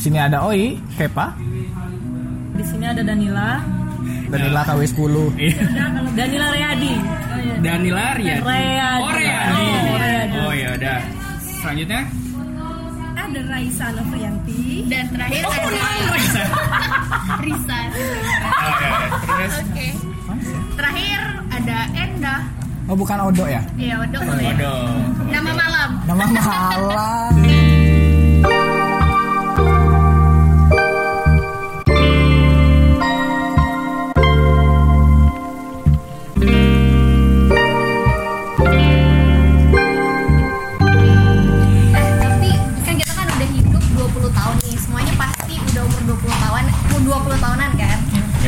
Di sini ada Oi, Kepa, Di sini ada Danila. Danila KW 10. Danila Riyadi. Oh, iya. Danila Riyadi. Riyadi. Oh Riyadi. Oh, Riyadi. Oh ya udah. Selanjutnya. Ada Raisa Novrianti Dan terakhir Oh, ada Risa. Risa. Oh, ya, ya. Terus. Oke. Terakhir ada Endah. Oh bukan Odo ya? Ya, udah boleh. Waduh. Nama malam. Nama malam.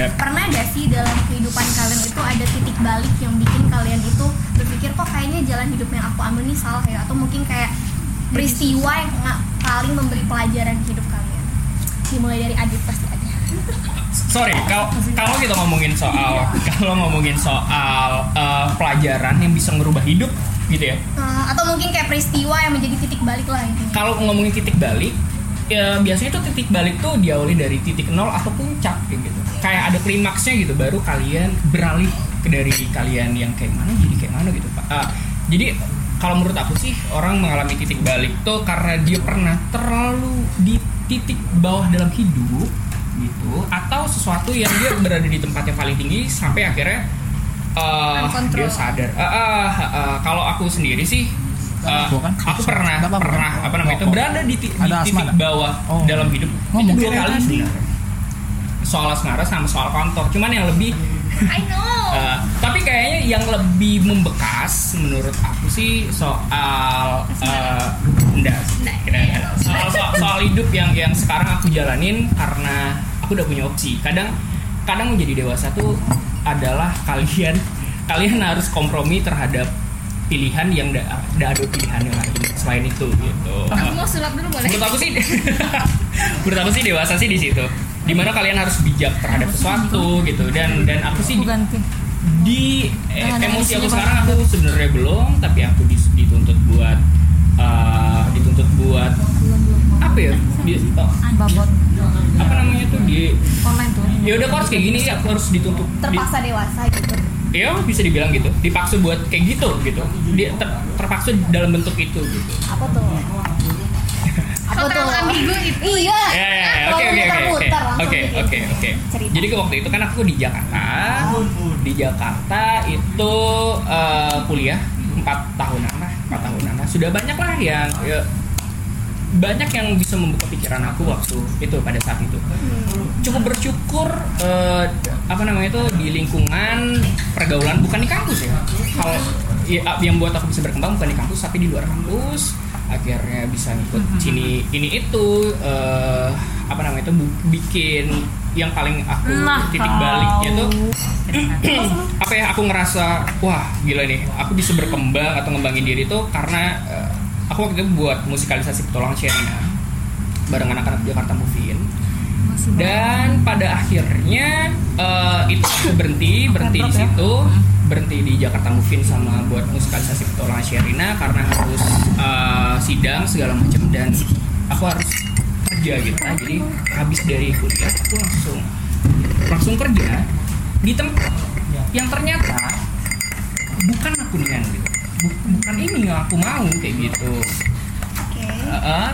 Yep. Pernah gak sih dalam kehidupan kalian itu ada titik balik yang bikin kalian itu berpikir kok kayaknya jalan hidup yang aku ambil ini salah ya atau mungkin kayak peristiwa yang nggak paling memberi pelajaran hidup kalian. Dimulai dari Adit pasti ada. Sorry, kalau kalau kita ngomongin soal kalau ngomongin soal eh, pelajaran yang bisa merubah hidup gitu ya. Eh, atau mungkin kayak peristiwa yang menjadi titik balik lah intinya. Kalau ngomongin titik balik, ya biasanya tuh titik balik tuh diawali dari titik nol atau puncak kayak gitu. Kayak ada klimaksnya gitu, baru kalian beralih ke dari kalian yang kayak mana jadi kayak mana gitu pak. Ah, jadi kalau menurut aku sih orang mengalami titik balik tuh karena dia pernah terlalu di titik bawah dalam hidup gitu atau sesuatu yang dia berada di tempat yang paling tinggi sampai akhirnya uh, dia sadar. Ah, ah, ah, ah, kalau aku sendiri sih uh, kan aku pernah Nggak apa-apa. pernah apa namanya itu Oh, oh. berada di, di titik bawah Oh. dalam hidup Ngomong itu dua kali soal asmara sama soal kantor cuman yang lebih I know. uh, tapi kayaknya yang lebih membekas menurut aku sih soal uh, enggak, Enggak. enggak, enggak. soal, soal soal hidup yang yang sekarang aku jalanin karena aku udah punya opsi kadang kadang menjadi dewasa tuh adalah kalian kalian harus kompromi terhadap pilihan yang tidak ada pilihan yang lain selain itu gitu Aku mau sulap dulu boleh? menurut aku sih menurut aku sih dewasa sih di situ di mana kalian harus bijak terhadap sesuatu gitu. Dan dan aku sih ganti. di eh, emosi aku sekarang aku sebenarnya belum tapi aku dituntut buat eh, dituntut buat apa ya? Di, oh, Babot. Apa namanya tuh? Di online tuh. ya udah harus kayak gini ya aku harus dituntut di- Terpaksa dewasa gitu. ya bisa dibilang gitu. Dipaksa buat kayak gitu gitu. Dia ter- terpaksa dalam bentuk itu gitu. Apa tuh? Apa ambigu itu? Iya. Ya, ya, ya, oke, Kalau oke, oke, oke, oke, bikin oke. Jadi ke waktu itu kan aku di Jakarta, di Jakarta itu eh, kuliah empat tahunan lah, empat tahunan lah. Sudah banyak lah yang ya, banyak yang bisa membuka pikiran aku waktu itu pada saat itu. Cukup bersyukur eh, apa namanya itu di lingkungan pergaulan bukan di kampus ya. Kalau ya, yang buat aku bisa berkembang bukan di kampus tapi di luar kampus akhirnya bisa ngikut sini ini itu eh, apa namanya itu bikin yang paling aku Nah, titik baliknya tuh. apa ya aku ngerasa wah gila nih aku bisa berkembang atau ngembangin diri tuh karena eh, aku waktu itu buat musikalisasi petualangan Sherina bareng anak-anak Jakarta Movie dan pada akhirnya eh, itu aku berhenti berhenti di ya? situ berhenti di Jakarta Movie sama buat musikalisasi petualangan Sherina karena harus eh, sidang segala macam dan aku harus kerja gitu. Nah, jadi habis dari kuliah aku langsung langsung kerja di tempat yang ternyata bukan aku nian gitu. Bu- bukan ini yang aku mau kayak gitu. Oke. Uh,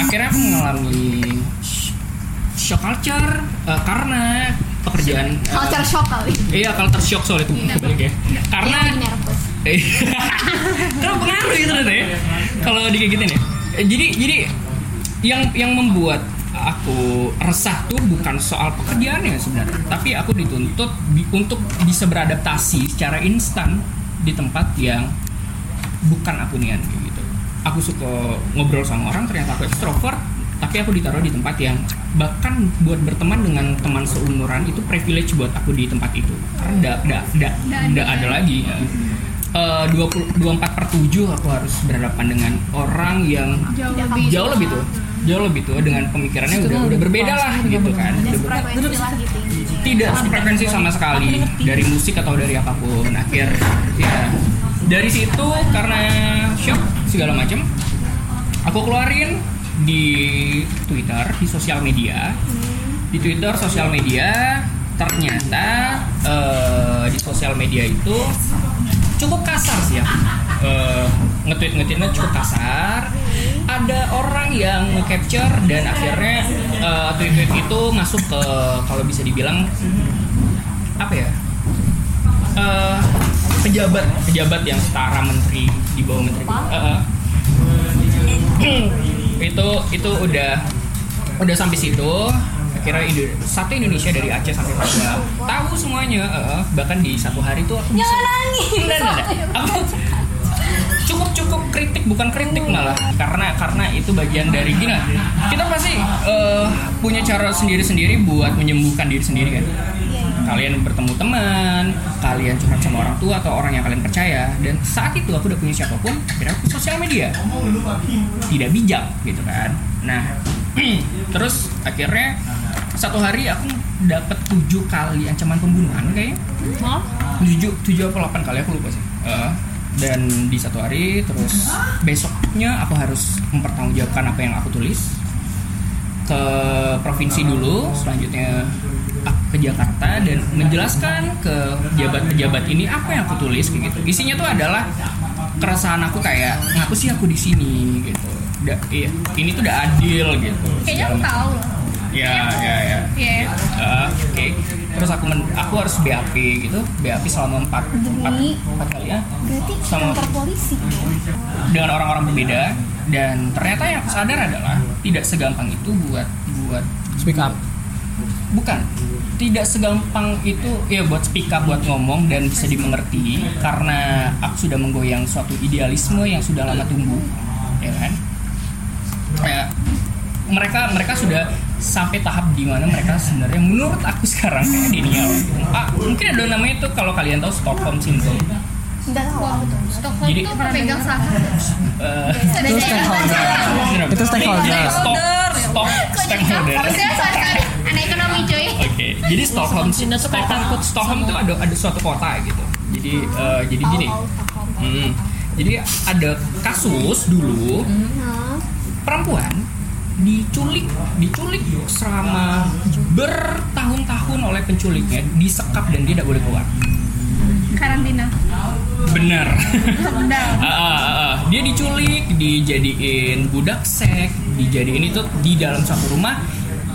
akhirnya aku mengalami sh- shock culture uh, karena pekerjaan uh, Culture shock kali. iya culture shock soal itu balik ya. Karena Iya, lagi nervous. terlalu pengaruh gitu ya kalau di kayak gini ya. Eh, jadi jadi yang yang membuat aku resah tuh bukan soal pekerjaannya sebenarnya tapi aku dituntut bi- untuk bisa beradaptasi secara instan di tempat yang bukan aku nian gitu. Aku suka ngobrol sama orang ternyata aku ekstrovert tapi aku ditaruh di tempat yang bahkan buat berteman dengan teman seumuran itu privilege buat aku di tempat itu. Karena nggak nggak nggak nggak ada lagi ya. Eh, 20 24 per 7 aku harus berhadapan dengan orang yang Jauh lebih. jauh lebih tuh jauh lebih tuh dengan pemikirannya udah udah berbeda lah gitu kan. Tidak frekuensi sama sekali dari musik atau dari apa pun akhir ya. Dari situ karena shock segala macam aku keluarin di Twitter di sosial media. Di Twitter sosial media ternyata eh, di sosial media itu cukup kasar sih ya. Eh, nge-tweet nge-tweetnya cukup kasar. Ada orang yang nge-capture dan akhirnya eh, tweet-tweet itu masuk ke kalau bisa dibilang apa ya? Eh, pejabat pejabat yang setara menteri di bawah menteri. Eh. Itu itu udah udah sampai situ. Akhirnya Indo- satu Indonesia dari Aceh sampai Papua. Tahu semuanya eh, bahkan di satu hari tuh aku bisa enggak. Aku cukup cukup kritik bukan kritik malah. Karena karena itu bagian dari gini kita pasti eh, punya cara sendiri sendiri buat menyembuhkan diri sendiri kan kalian bertemu teman kalian curhat sama orang tua atau orang yang kalian percaya dan saat itu aku udah punya siapa pun akhirnya aku sosial media. Tidak bijak gitu kan. Nah terus akhirnya satu hari aku dapat tujuh kali ancaman pembunuhan kayaknya. Tujuh tujuh atau delapan kali aku lupa sih. Eh, dan di satu hari terus besoknya aku harus mempertanggungjawabkan apa yang aku tulis ke provinsi dulu selanjutnya ke Jakarta dan menjelaskan ke pejabat-pejabat ini apa yang aku tulis kayak gitu isinya tuh adalah keresahan aku kayak ngaku sih aku di sini gitu Da- iya, ini tuh udah adil gitu Kayaknya aku tahu. ya ya ya Iya. Ah, oke terus aku men- aku harus BAP gitu BAP selama empat empat, Demi- empat kali ya Berarti Sama- kantor polisi. dengan orang-orang berbeda dan ternyata yang aku sadar adalah tidak segampang itu buat buat Speak up. Bukan tidak segampang itu ya buat speak up buat ngomong dan bisa dimengerti karena aku sudah menggoyang suatu idealisme yang sudah lama tumbuh ya kan kayak mereka mereka sudah sampai tahap di mana mereka sebenarnya menurut aku sekarang kayak denial ah, mungkin ada namanya itu kalau kalian tahu Stockholm syndrome Enggak tahu apa tuh. Stockholm Jadi- tuh pemegang saham. Eh, Itu stakeholder. Itu stakeholder. Stock, stock, stakeholder. Harusnya. Oke, jadi Stockholm, Cina tuh kayak Stockholm, takut Stockholm tuh ada ada suatu kota gitu. Jadi eh, jadi Tahu, gini. Hmm, jadi ada kasus dulu Hah? perempuan diculik, diculik selama bertahun-tahun oleh penculiknya, disekap dan dia tidak boleh keluar. Karantina. Benar. Benar. Ah, ah, ah. dia diculik, dijadiin budak seks, dijadiin itu di dalam satu rumah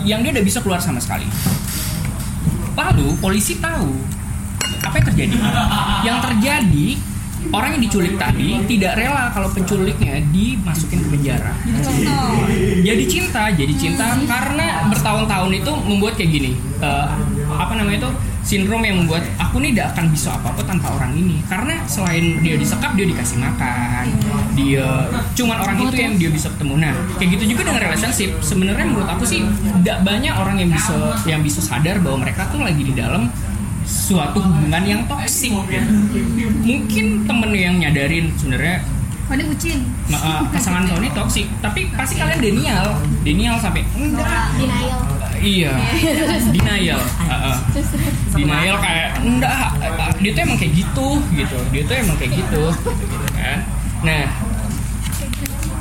yang dia tidak bisa keluar sama sekali. Lalu polisi tahu apa yang terjadi. Yang terjadi orang yang diculik tadi tidak rela kalau penculiknya dimasukin ke penjara. Jadi cinta, jadi cinta karena bertahun-tahun itu membuat kayak gini. Eh, apa namanya itu? Sindrom yang membuat aku nih tidak akan bisa apa-apa tanpa orang ini. Karena selain dia disekap, dia dikasih makan. Dia cuman orang itu yang dia bisa ketemu. Nah, kayak gitu juga dengan relationship. Sebenarnya menurut aku sih tidak banyak orang yang bisa yang bisa sadar bahwa mereka tuh lagi di dalam suatu hubungan yang toksik. Mungkin temen yang nyadarin sebenarnya Oh ini bucin. Ma- uh, pasangan kau ini toksik tapi pasti kalian denial denial sampai enggak Denial. Iya. Denial. Uh, denial kayak enggak dia tuh emang kayak gitu gitu. Dia tuh emang kayak gitu gitu kan. Nah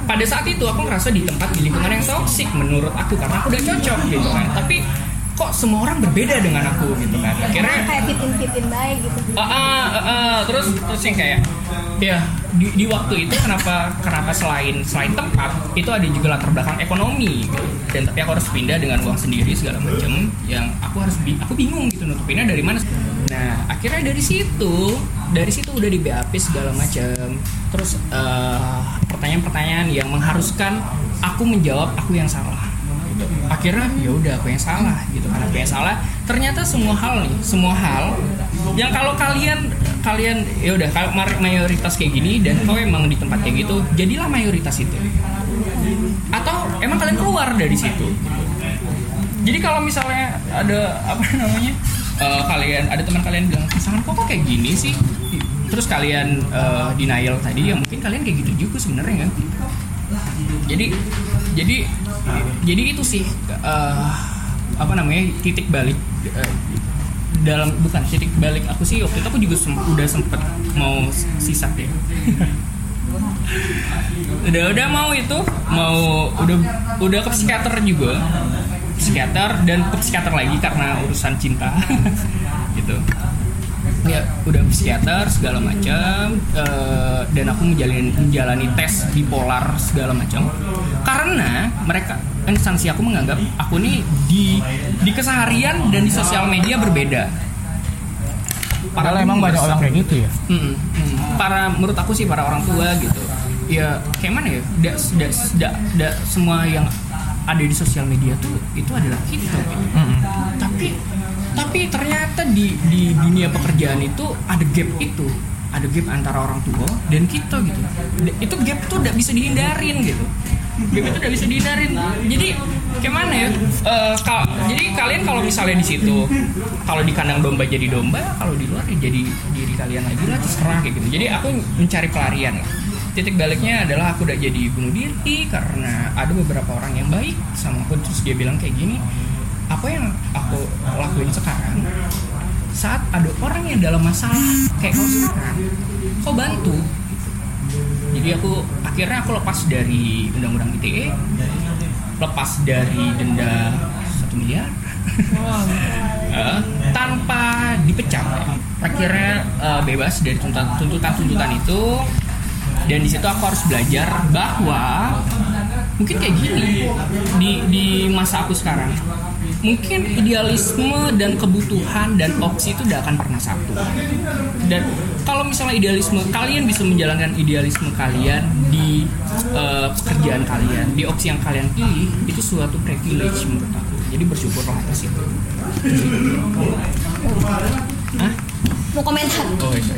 pada saat itu aku ngerasa di tempat di lingkungan yang toksik menurut aku karena aku udah cocok gitu kan. Tapi kok semua orang berbeda dengan aku gitu kan akhirnya kayak fit in fit in baik gitu. Ah, ah, ah, ah. terus terus yang kayak ya di, di waktu itu kenapa kenapa selain selain tempat itu ada juga latar belakang ekonomi gitu. dan tapi aku harus pindah dengan uang sendiri segala macam yang aku harus bi- aku bingung gitu nutupinnya dari mana nah akhirnya dari situ dari situ udah di BAP segala macam terus eh, pertanyaan-pertanyaan yang mengharuskan aku menjawab aku yang salah akhirnya ya udah aku yang salah gitu. Karena aku yang salah ternyata semua hal nih semua hal yang kalau kalian kalian ya udah kalau mayoritas kayak gini dan kau emang di tempat kayak gitu jadilah mayoritas itu. Atau emang kalian keluar dari situ. Jadi kalau misalnya ada apa namanya eh, kalian ada teman kalian bilang pasangan kok kok kayak gini sih? Terus kalian eh, denial tadi ya mungkin kalian kayak gitu juga sebenarnya kan? Jadi jadi jadi itu sih eh, apa namanya titik balik eh, dalam bukan titik balik aku sih waktu itu aku juga sem- udah sempet mau sisat ya udah udah mau itu mau udah udah ke psikiater juga. Psikiater dan ke psikiater lagi karena urusan cinta. Gitu ya udah psikiater segala macam eh, dan aku menjalani menjalani tes bipolar segala macam karena mereka instansi aku menganggap aku nih di di keseharian dan di sosial media berbeda. Padahal emang banyak orang kayak gitu ya. Mm, mm. para menurut aku sih para orang tua gitu. Ya kayak mana ya? Tidak tidak tidak tidak semua yang ada di sosial media tuh itu adalah kita gitu. tapi tapi ternyata di di dunia pekerjaan itu ada gap itu. Ada gap antara orang tua dan kita gitu. Itu gap tuh tidak bisa dihindarin gitu. Gap itu tidak bisa dihindarin. Jadi kayak mana ya? Eh, kal- jadi kalian kalau misalnya di situ kalau di kandang domba jadi domba kalau di luar ya jadi diri kalian lagi lah terserah kayak gitu. Jadi aku mencari pelarian lah. Titik baliknya adalah aku udah jadi bunuh diri karena ada beberapa orang yang baik sama aku terus dia bilang kayak gini apa yang aku lakuin sekarang saat ada orang yang dalam masalah kayak kau sekarang kau bantu. Jadi aku akhirnya aku lepas dari undang-undang ITE lepas dari denda satu miliar. Eh, tanpa dipecat. Akhirnya eh, bebas dari tuntutan tuntutan tuntutan itu. Dan di situ aku harus belajar bahwa mungkin kayak gini di di masa aku sekarang mungkin idealisme dan kebutuhan dan opsi itu tidak akan pernah satu. Dan kalau misalnya idealisme kalian bisa menjalankan idealisme kalian di eh, pekerjaan kalian di opsi yang kalian pilih itu suatu privilege menurut aku. Jadi bersyukurlah atas itu. Hah? Mau komentar Oh, iya.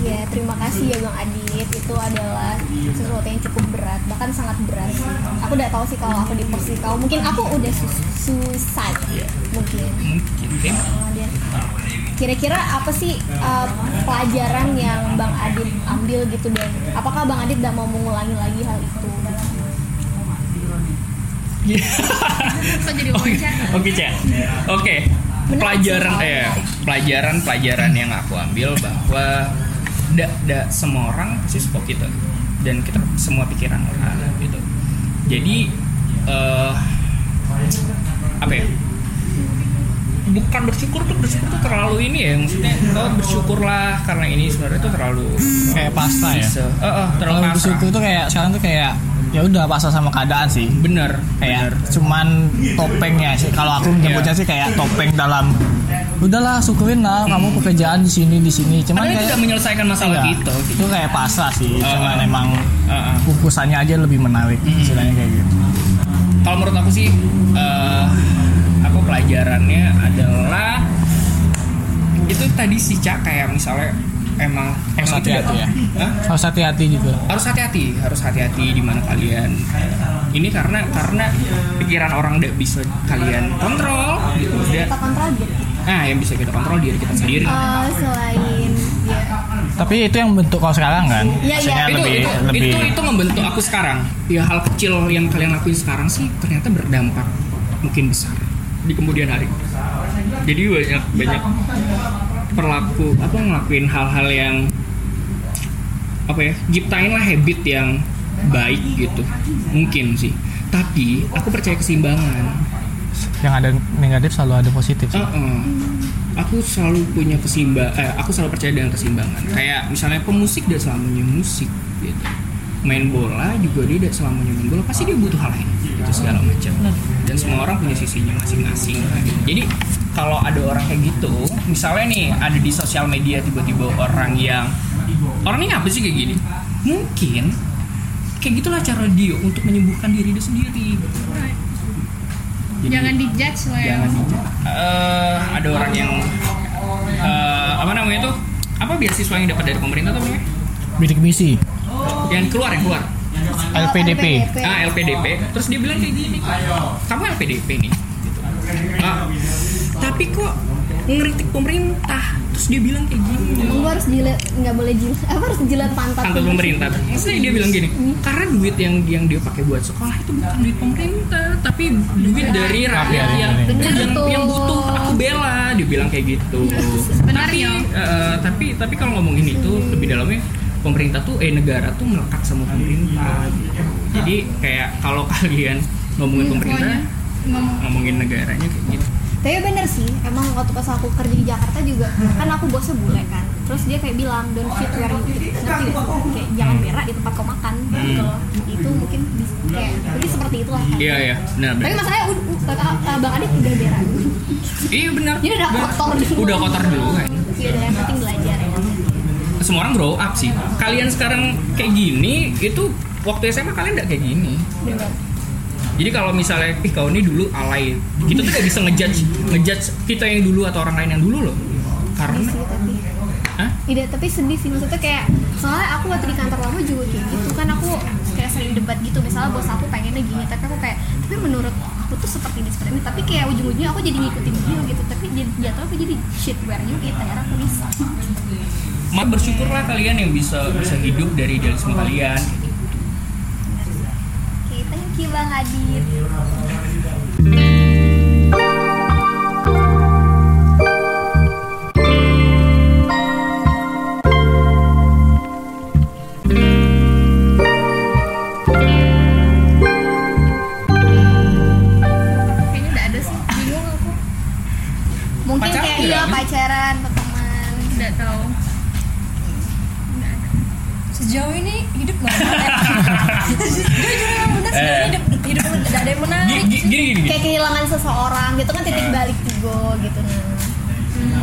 ya terima kasih ya bang Adit itu adalah sesuatu yang cukup berat bahkan sangat berat sih aku udah tahu sih kalau aku di posisi kau mungkin aku udah sus suicide mungkin mungkin oke. Kemudian, kira-kira apa sih uh, pelajaran yang bang Adit ambil gitu dan apakah bang Adit tidak mau mengulangi lagi hal itu Kok jadi Oke, wawancara? oke Cak. Oke. Pelajaran sih, eh pelajaran pelajaran yang aku ambil bahwa tidak tidak semua orang pasti seperti kita dan kita semua pikiran orang gitu. Jadi eh apa ya? Bukan bersyukur tuh bersyukur tuh terlalu ini ya maksudnya oh bersyukurlah karena ini sebenarnya tuh terlalu Kayak pasrah ya. Eh, eh, terlalu Kalau pasrah. bersyukur tuh kayak sekarang tuh kayak ya udah pasrah sama keadaan sih. Bener, Kayak bener. cuman topengnya sih. Kalau aku Iya. sih kayak topeng dalam udahlah syukurin lah kamu pekerjaan di sini di sini. Cuman Padahal itu kayak tidak menyelesaikan masalah Iya, kita. gitu. Itu kayak pasrah sih. Cuman Uh, emang Uh, uh. kukusannya aja lebih menarik. Istilahnya kayak gitu. kalau menurut aku sih eh apa pelajarannya adalah itu tadi sih cak kayak misalnya emang Harus hati-hati ya. Hah? Harus hati-hati gitu. harus hati-hati harus hati-hati di mana kalian ini karena karena pikiran orang tidak bisa kalian kontrol gitu dia kita kontrol gitu nah yang bisa kita kontrol diri kita sendiri Eh, selain ya Tapi itu yang bentuk kau sekarang kan? Iya, iya. Maksudnya itu, lebih itu, lebih itu itu membentuk aku sekarang ya hal kecil yang kalian lakuin sekarang sih ternyata berdampak mungkin besar di kemudian hari jadi banyak banyak perlaku apa ngelakuin hal-hal yang apa ya ciptain lah habit yang baik gitu mungkin sih tapi aku percaya keseimbangan yang ada negatif selalu ada positif. sih. Uh-uh. Aku selalu punya keseimbangan. Eh, aku selalu percaya dengan keseimbangan. Kayak misalnya pemusik dia selamanya musik gitu. Main bola juga dia tidak selamanya main bola. Pasti dia butuh hal lain gitu segala macam. Dan semua orang punya sisinya masing-masing. gitu. Jadi kalau ada orang kayak gitu, misalnya nih ada di sosial media tiba-tiba orang yang orang ini apa sih kayak gini? Mungkin kayak gitulah cara dia untuk menyembuhkan diri dia sendiri. Jadi- Jangan dijudge lah ya. jangan dijudge. Eh, ada orang yang eh, apa namanya itu apa beasiswa yang dapat dari pemerintah tuh namanya Bidik misi, yang keluar yang keluar LPDP. ah LPDP terus dia bilang kayak gini kamu LPDP nih gitu. Ah, tapi kok ngeritik pemerintah? Terus dia bilang kayak gini. Emang gua harus jilat nggak boleh jilat. Apa harus jilat pantat kantor dulu? pemerintah. Maksudnya dia bilang gini karena duit yang yang dia pakai buat sekolah itu bukan duit pemerintah tapi duit dari rakyat Rakyat yang Bener yang, tuh. yang butuh. Aku bela dia bilang kayak gitu. Tapi Sebenarnya. eh, tapi tapi kalau ngomongin itu lebih dalamnya pemerintah tuh eh negara tuh melekat sama pemerintah gitu. jadi kayak kalau kalian ngomongin pemerintah ngomongin negaranya kayak gitu tapi bener sih emang waktu pas aku kerja di Jakarta juga kan aku bosnya bule kan. Terus dia kayak bilang don't shit where you eat ngerti gak sih? kayak jangan berak di tempat kau makan. Gitu loh. Itu mungkin kayak mungkin seperti itulah kan. Iya iya. Benar tapi masalahnya uh, bang Adit udah berak. Iya benar Jadi udah kotor dulu. udah kotor dulu kan? Ya udah yang penting belajar ya. Semua orang grow up sih. Kalian sekarang kayak gini itu waktu SMA kalian nggak kayak gini. Bener jadi kalau misalnya ih kau ini dulu alay kita tuh gak bisa ngejudge ngejudge kita yang dulu atau orang lain yang dulu loh. Karena Hah? Tidak, tapi sedih sih. Maksudnya kayak soalnya aku waktu di kantor lama juga kayak gitu kan aku kayak sering debat gitu. Misalnya bos aku pengennya gini tapi aku kayak tapi menurut aku tuh seperti ini seperti ini. Tapi kayak ujung-ujungnya aku jadi ngikutin dia gitu. Tapi jadi jatuh aku jadi shit where you eat akhirnya aku bisa. Ma bersyukurlah kalian yang bisa bisa hidup dari idealisme kalian you bang Adit. Kayaknya udah ada sih. Bingung aku. Mungkin Pacaran kayak iya tahu. Sejauh ini hidup normal. Jujur yang benar sejauh Eh. hidup hidup tidak ada yang gini menarik. gini gini, gini. kayak kehilangan seseorang gitu kan titik balik juga gitu nah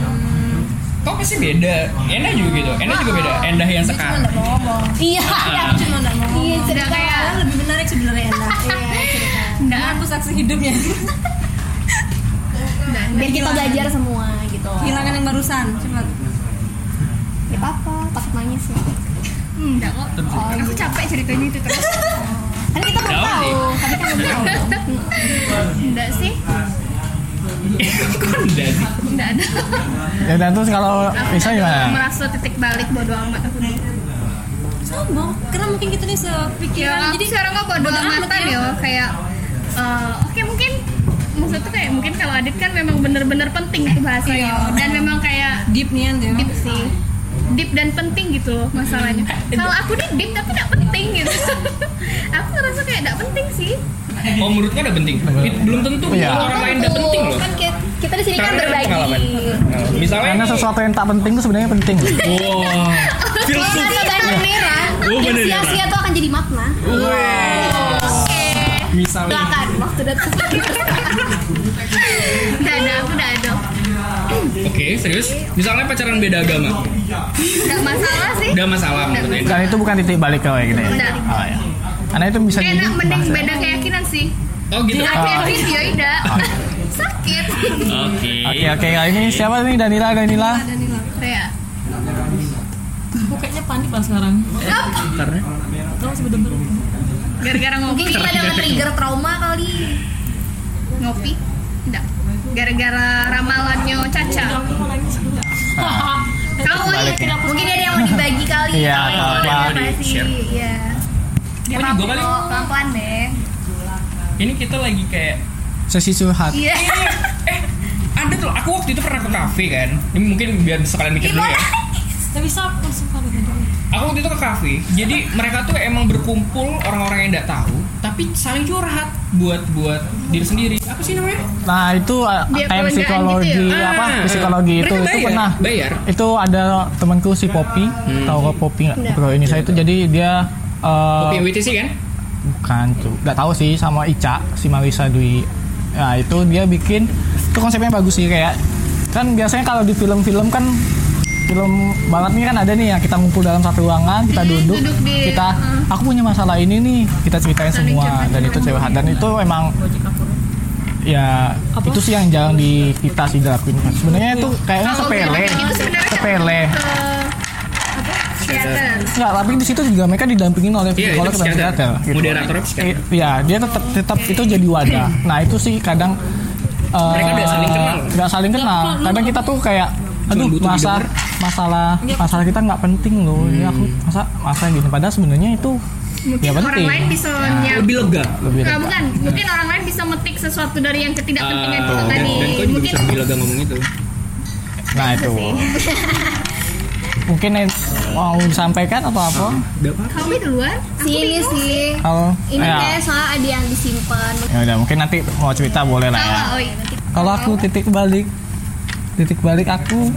kau pasti beda Endah juga gitu Endah juga beda Endah yang cuma sekarang nggak mau ngomong. iya Ah. Cuma nggak mau Iya, ngomong. cerita. Padahal lebih menarik sebenarnya Enda. iya cerita Nggak aku saksi hidupnya. biar kita belajar semua gitu Kehilangan yang barusan. Coba. ya apa takut nangis ya Enggak kok. oh, Aku capek ceritanya itu terus. kan kita belum tahu tapi kan belum tahu Enggak sih. Enggak ada. Ya dan terus kalau bisa gimana? Merasa titik balik bodo amat aku nih. Sombong. Karena mungkin kita nih Ya, sepikiran. aku Jadi sekarang kok bodo bodo amat amatan ya. ya kayak eh, oke mungkin maksudnya tuh kayak mungkin kalau Adit kan memang bener-bener penting itu bahasanya Iya. dan memang kayak deep nih ya. deep sih deep dan penting gitu loh masalahnya. Kalau aku nih deep tapi tidak penting gitu. Aku ngerasa kayak tidak penting sih. Oh menurut kau udah penting. It- belum tentu kalau orang lain udah penting loh. kan kita, kita di sini kan berbagi. pengalaman. Nah, misalnya Karena sesuatu yang tak penting itu sebenarnya penting. Wah, kalau filsuf. ada banyak merah Oh, yang ya, sia-sia tuh akan jadi makna Misalnya. silakan waktu datang Oke, serius. Misalnya pacaran beda agama, nggak masalah sih udah masalah maksudnya. Dan itu bukan titik balik kayak gitu ya. Udah. Oh, ya. Karena itu bisa jadi enak mending bahasa. beda keyakinan sih Oh gitu. hati-hati ya tidak sakit Oke. Oke oke kali ini siapa nih Danila Danila? Danila. Rea Aku kayaknya panik lah sekarang. Karena Terus bener-bener. gara-gara ngopi mungkin kita dengan trigger trauma kali ngopi enggak gara-gara ramalannya Caca Kamu Sebaliknya. mungkin ada yang mau dibagi kali Iya, pasti share. iya kali. pelan-pelan deh ini kita lagi kayak Sesi curhat. iya eh ada tuh aku waktu itu pernah ke kafe kan. Ini mungkin biar bisa kalian mikir dulu ya. Tapi bisa langsung kali tadi. Aku waktu itu ke kafe. Jadi mereka tuh emang berkumpul orang-orang yang nggak tahu, tapi saling curhat buat buat diri sendiri. Apa sih namanya? Nah itu kayak kelegaan psikologi gitu ya? apa? Ah. Psikologi itu Mereka itu bayar? pernah. Bayar? Itu ada temanku si Poppy, tahu kok Poppy nggak? Bro ini saya itu jadi dia uh, Kopi WTC kan? bukan tuh, nggak tahu sih sama Ica si Marisa Dwi. Nah itu dia bikin itu konsepnya bagus sih kayak kan biasanya kalau di film-film kan film banget nih kan ada nih ya kita ngumpul dalam satu ruangan kita duduk, duduk di- kita uh. aku punya masalah ini nih kita ceritain semua dan itu cewek dan itu emang ya itu sih yang jarang di kita sih dilakuin sebenarnya itu kayaknya Kalau sepele sebenarnya sepele apa Enggak, tapi di situ juga mereka didampingin oleh Iya, psikolog dan psikiater. gitu. Moderatornya psikiater. Iya, dia tetap tetap itu jadi wadah. Nah itu sih kadang eh, Mereka udah saling kenal. Nggak saling kenal. Kadang kita tuh kayak, aduh butuh masa didengar. masalah masalah kita nggak penting loh. Ini aku masa masa gini. Padahal sebenarnya itu mungkin ya orang penting. lain bisa Ya, Lebih lega. lebih Nah, lega. bukan mungkin orang lain bisa metik sesuatu dari yang ketidakpentingan Ah, itu tadi dan mungkin bisa lebih lega ngomong itu. Nah itu. mungkin yang mau disampaikan atau apa Kami duluan. Aku sini bingung sih kalau ini ya, kayak soalnya ada yang disimpan ya udah mungkin nanti mau cerita boleh lah ya oh iya, kalau aku titik balik titik balik aku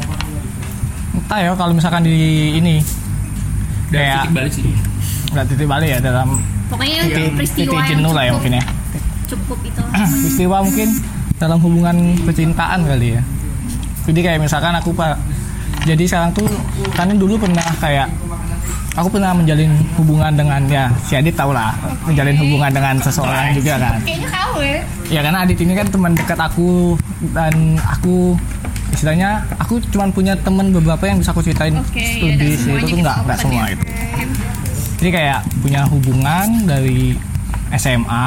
entah ya kalau misalkan di ini. Dan kayak titik balik sih. nggak titik balik ya dalam pokoknya titik, peristiwa titik yang jenuh lah ya mungkin ya. cukup itu. Peristiwa mungkin dalam hubungan percintaan kali ya. Jadi kayak misalkan aku pak jadi sekarang tuh kan dulu pernah kayak aku pernah menjalin hubungan dengan ya si Adit tau lah menjalin hubungan dengan seseorang juga kan. Kayaknya kau ya. ya karena Adit ini kan teman dekat aku dan aku istilahnya aku cuma punya teman beberapa yang bisa aku ceritain ya, lebih nggak sih itu tuh nggak nggak semua ya. itu jadi kayak punya hubungan dari SMA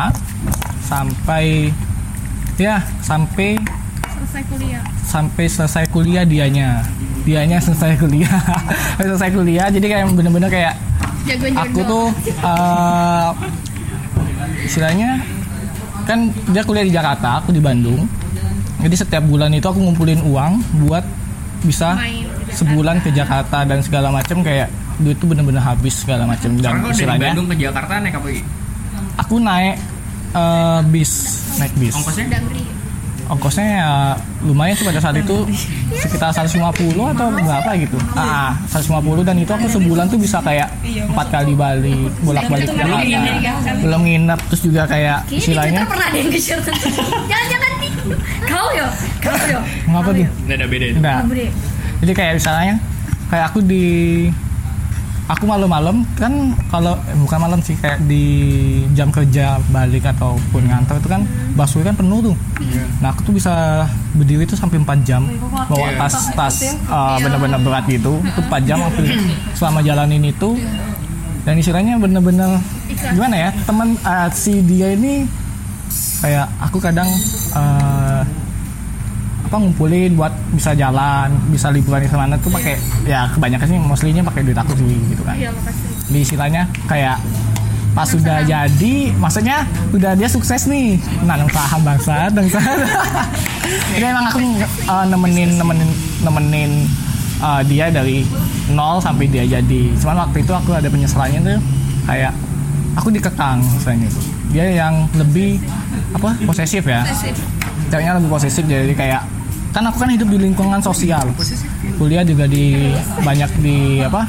sampai ya sampai Selesai kuliah. sampai selesai kuliah dianya dianya selesai kuliah selesai kuliah jadi kayak bener-bener kayak Jagoan jodoh. aku tuh eh, istilahnya kan dia kuliah di Jakarta aku di Bandung jadi setiap bulan itu aku ngumpulin uang buat bisa Main. sebulan ke Jakarta dan segala macam kayak duit tuh bener-bener habis segala macam dan Sekarang kalau dari istilahnya Bandung ke Jakarta naik apa? Aku naik eh, bis naik bis Ongkosnya? Ongkosnya ya lumayan sih pada saat itu. Sekitar 150 atau berapa gitu. Ah ah, 150 dan itu aku sebulan tuh bisa kayak empat kali balik bolak balik ke Jakarta belum nginep terus juga kayak istilahnya pernah ada yang nge-share jangan-jangan nih. Kau yo kau yo ngapa tuh? Nggak ada beda. Bre. jadi kayak misalnya kayak aku di aku malam-malam kan kalau eh, bukan malam sih kayak di jam kerja balik ataupun ngantor itu kan busway kan penuh tuh. Nah aku tuh bisa berdiri tuh sampai 4 jam bawa Iya. tas tas uh, bener-bener berat gitu. Itu 4 jam aku selama jalanin itu. Dan istilahnya bener-bener gimana ya teman uh, si dia ini kayak aku kadang uh, apa ngumpulin buat bisa jalan bisa liburan di sana tuh pakai ya kebanyakan sih mostly-nya pakai duit aku sih gitu kan. Iya makasih. di istilahnya kayak pas sudah jadi maksudnya udah dia sukses nih. Nanam saham bangsa bangsa. Jadi emang aku uh, nemenin nemenin nemenin uh, dia dari nol sampai dia jadi. Cuman waktu itu aku ada penyesalannya tuh kayak aku dikekang misalnya itu dia yang lebih apa posesif ya? Ceweknya lebih posesif jadi kayak kan aku kan hidup di lingkungan sosial. Kuliah juga di banyak di apa?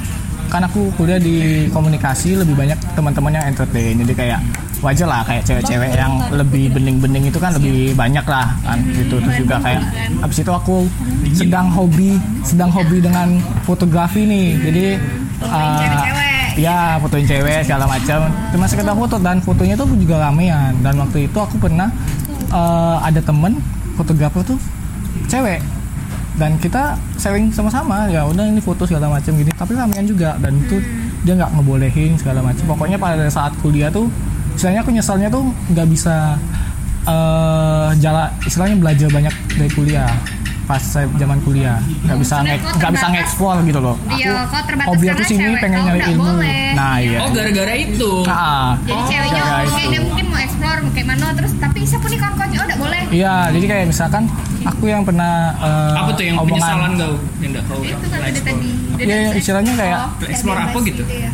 Kan aku kuliah di komunikasi lebih banyak teman-teman yang entertain. Jadi kayak wajar lah kayak cewek-cewek yang lebih bening-bening itu kan lebih banyak lah kan. Gitu terus juga kayak abis itu aku sedang hobi sedang hobi dengan fotografi nih. Jadi uh, ya fotoin cewek segala macam. Cuma sekedar foto dan fotonya tuh juga ramean. Dan waktu itu aku pernah eh, ada temen fotografer tuh cewek. Dan kita sharing sama-sama ya udah ini foto segala macam gini. Tapi ramean juga dan itu dia nggak ngebolehin segala macam. Pokoknya pada saat kuliah tuh istilahnya aku nyesalnya tuh nggak bisa eh jalan istilahnya belajar banyak dari kuliah pas saya zaman kuliah nggak bisa nge- nggak bisa nge-explore gitu loh Iya, kok terbatas hobi aku sini cewek pengen nyari nggak ilmu boleh. nah iya Oh gara-gara itu. Ah, Jadi Oh, ceweknya oke dia mungkin mau explore mau kayak mana terus tapi siapa nih kawan-kawannya oh enggak boleh. Iya, jadi kayak misalkan aku yang pernah eh, Apa tuh yang omongan- penyesalan kau yang enggak kau Itu kan tadi. Iya, ada- istilahnya kayak Oh, Explore apa bebas gitu? ya.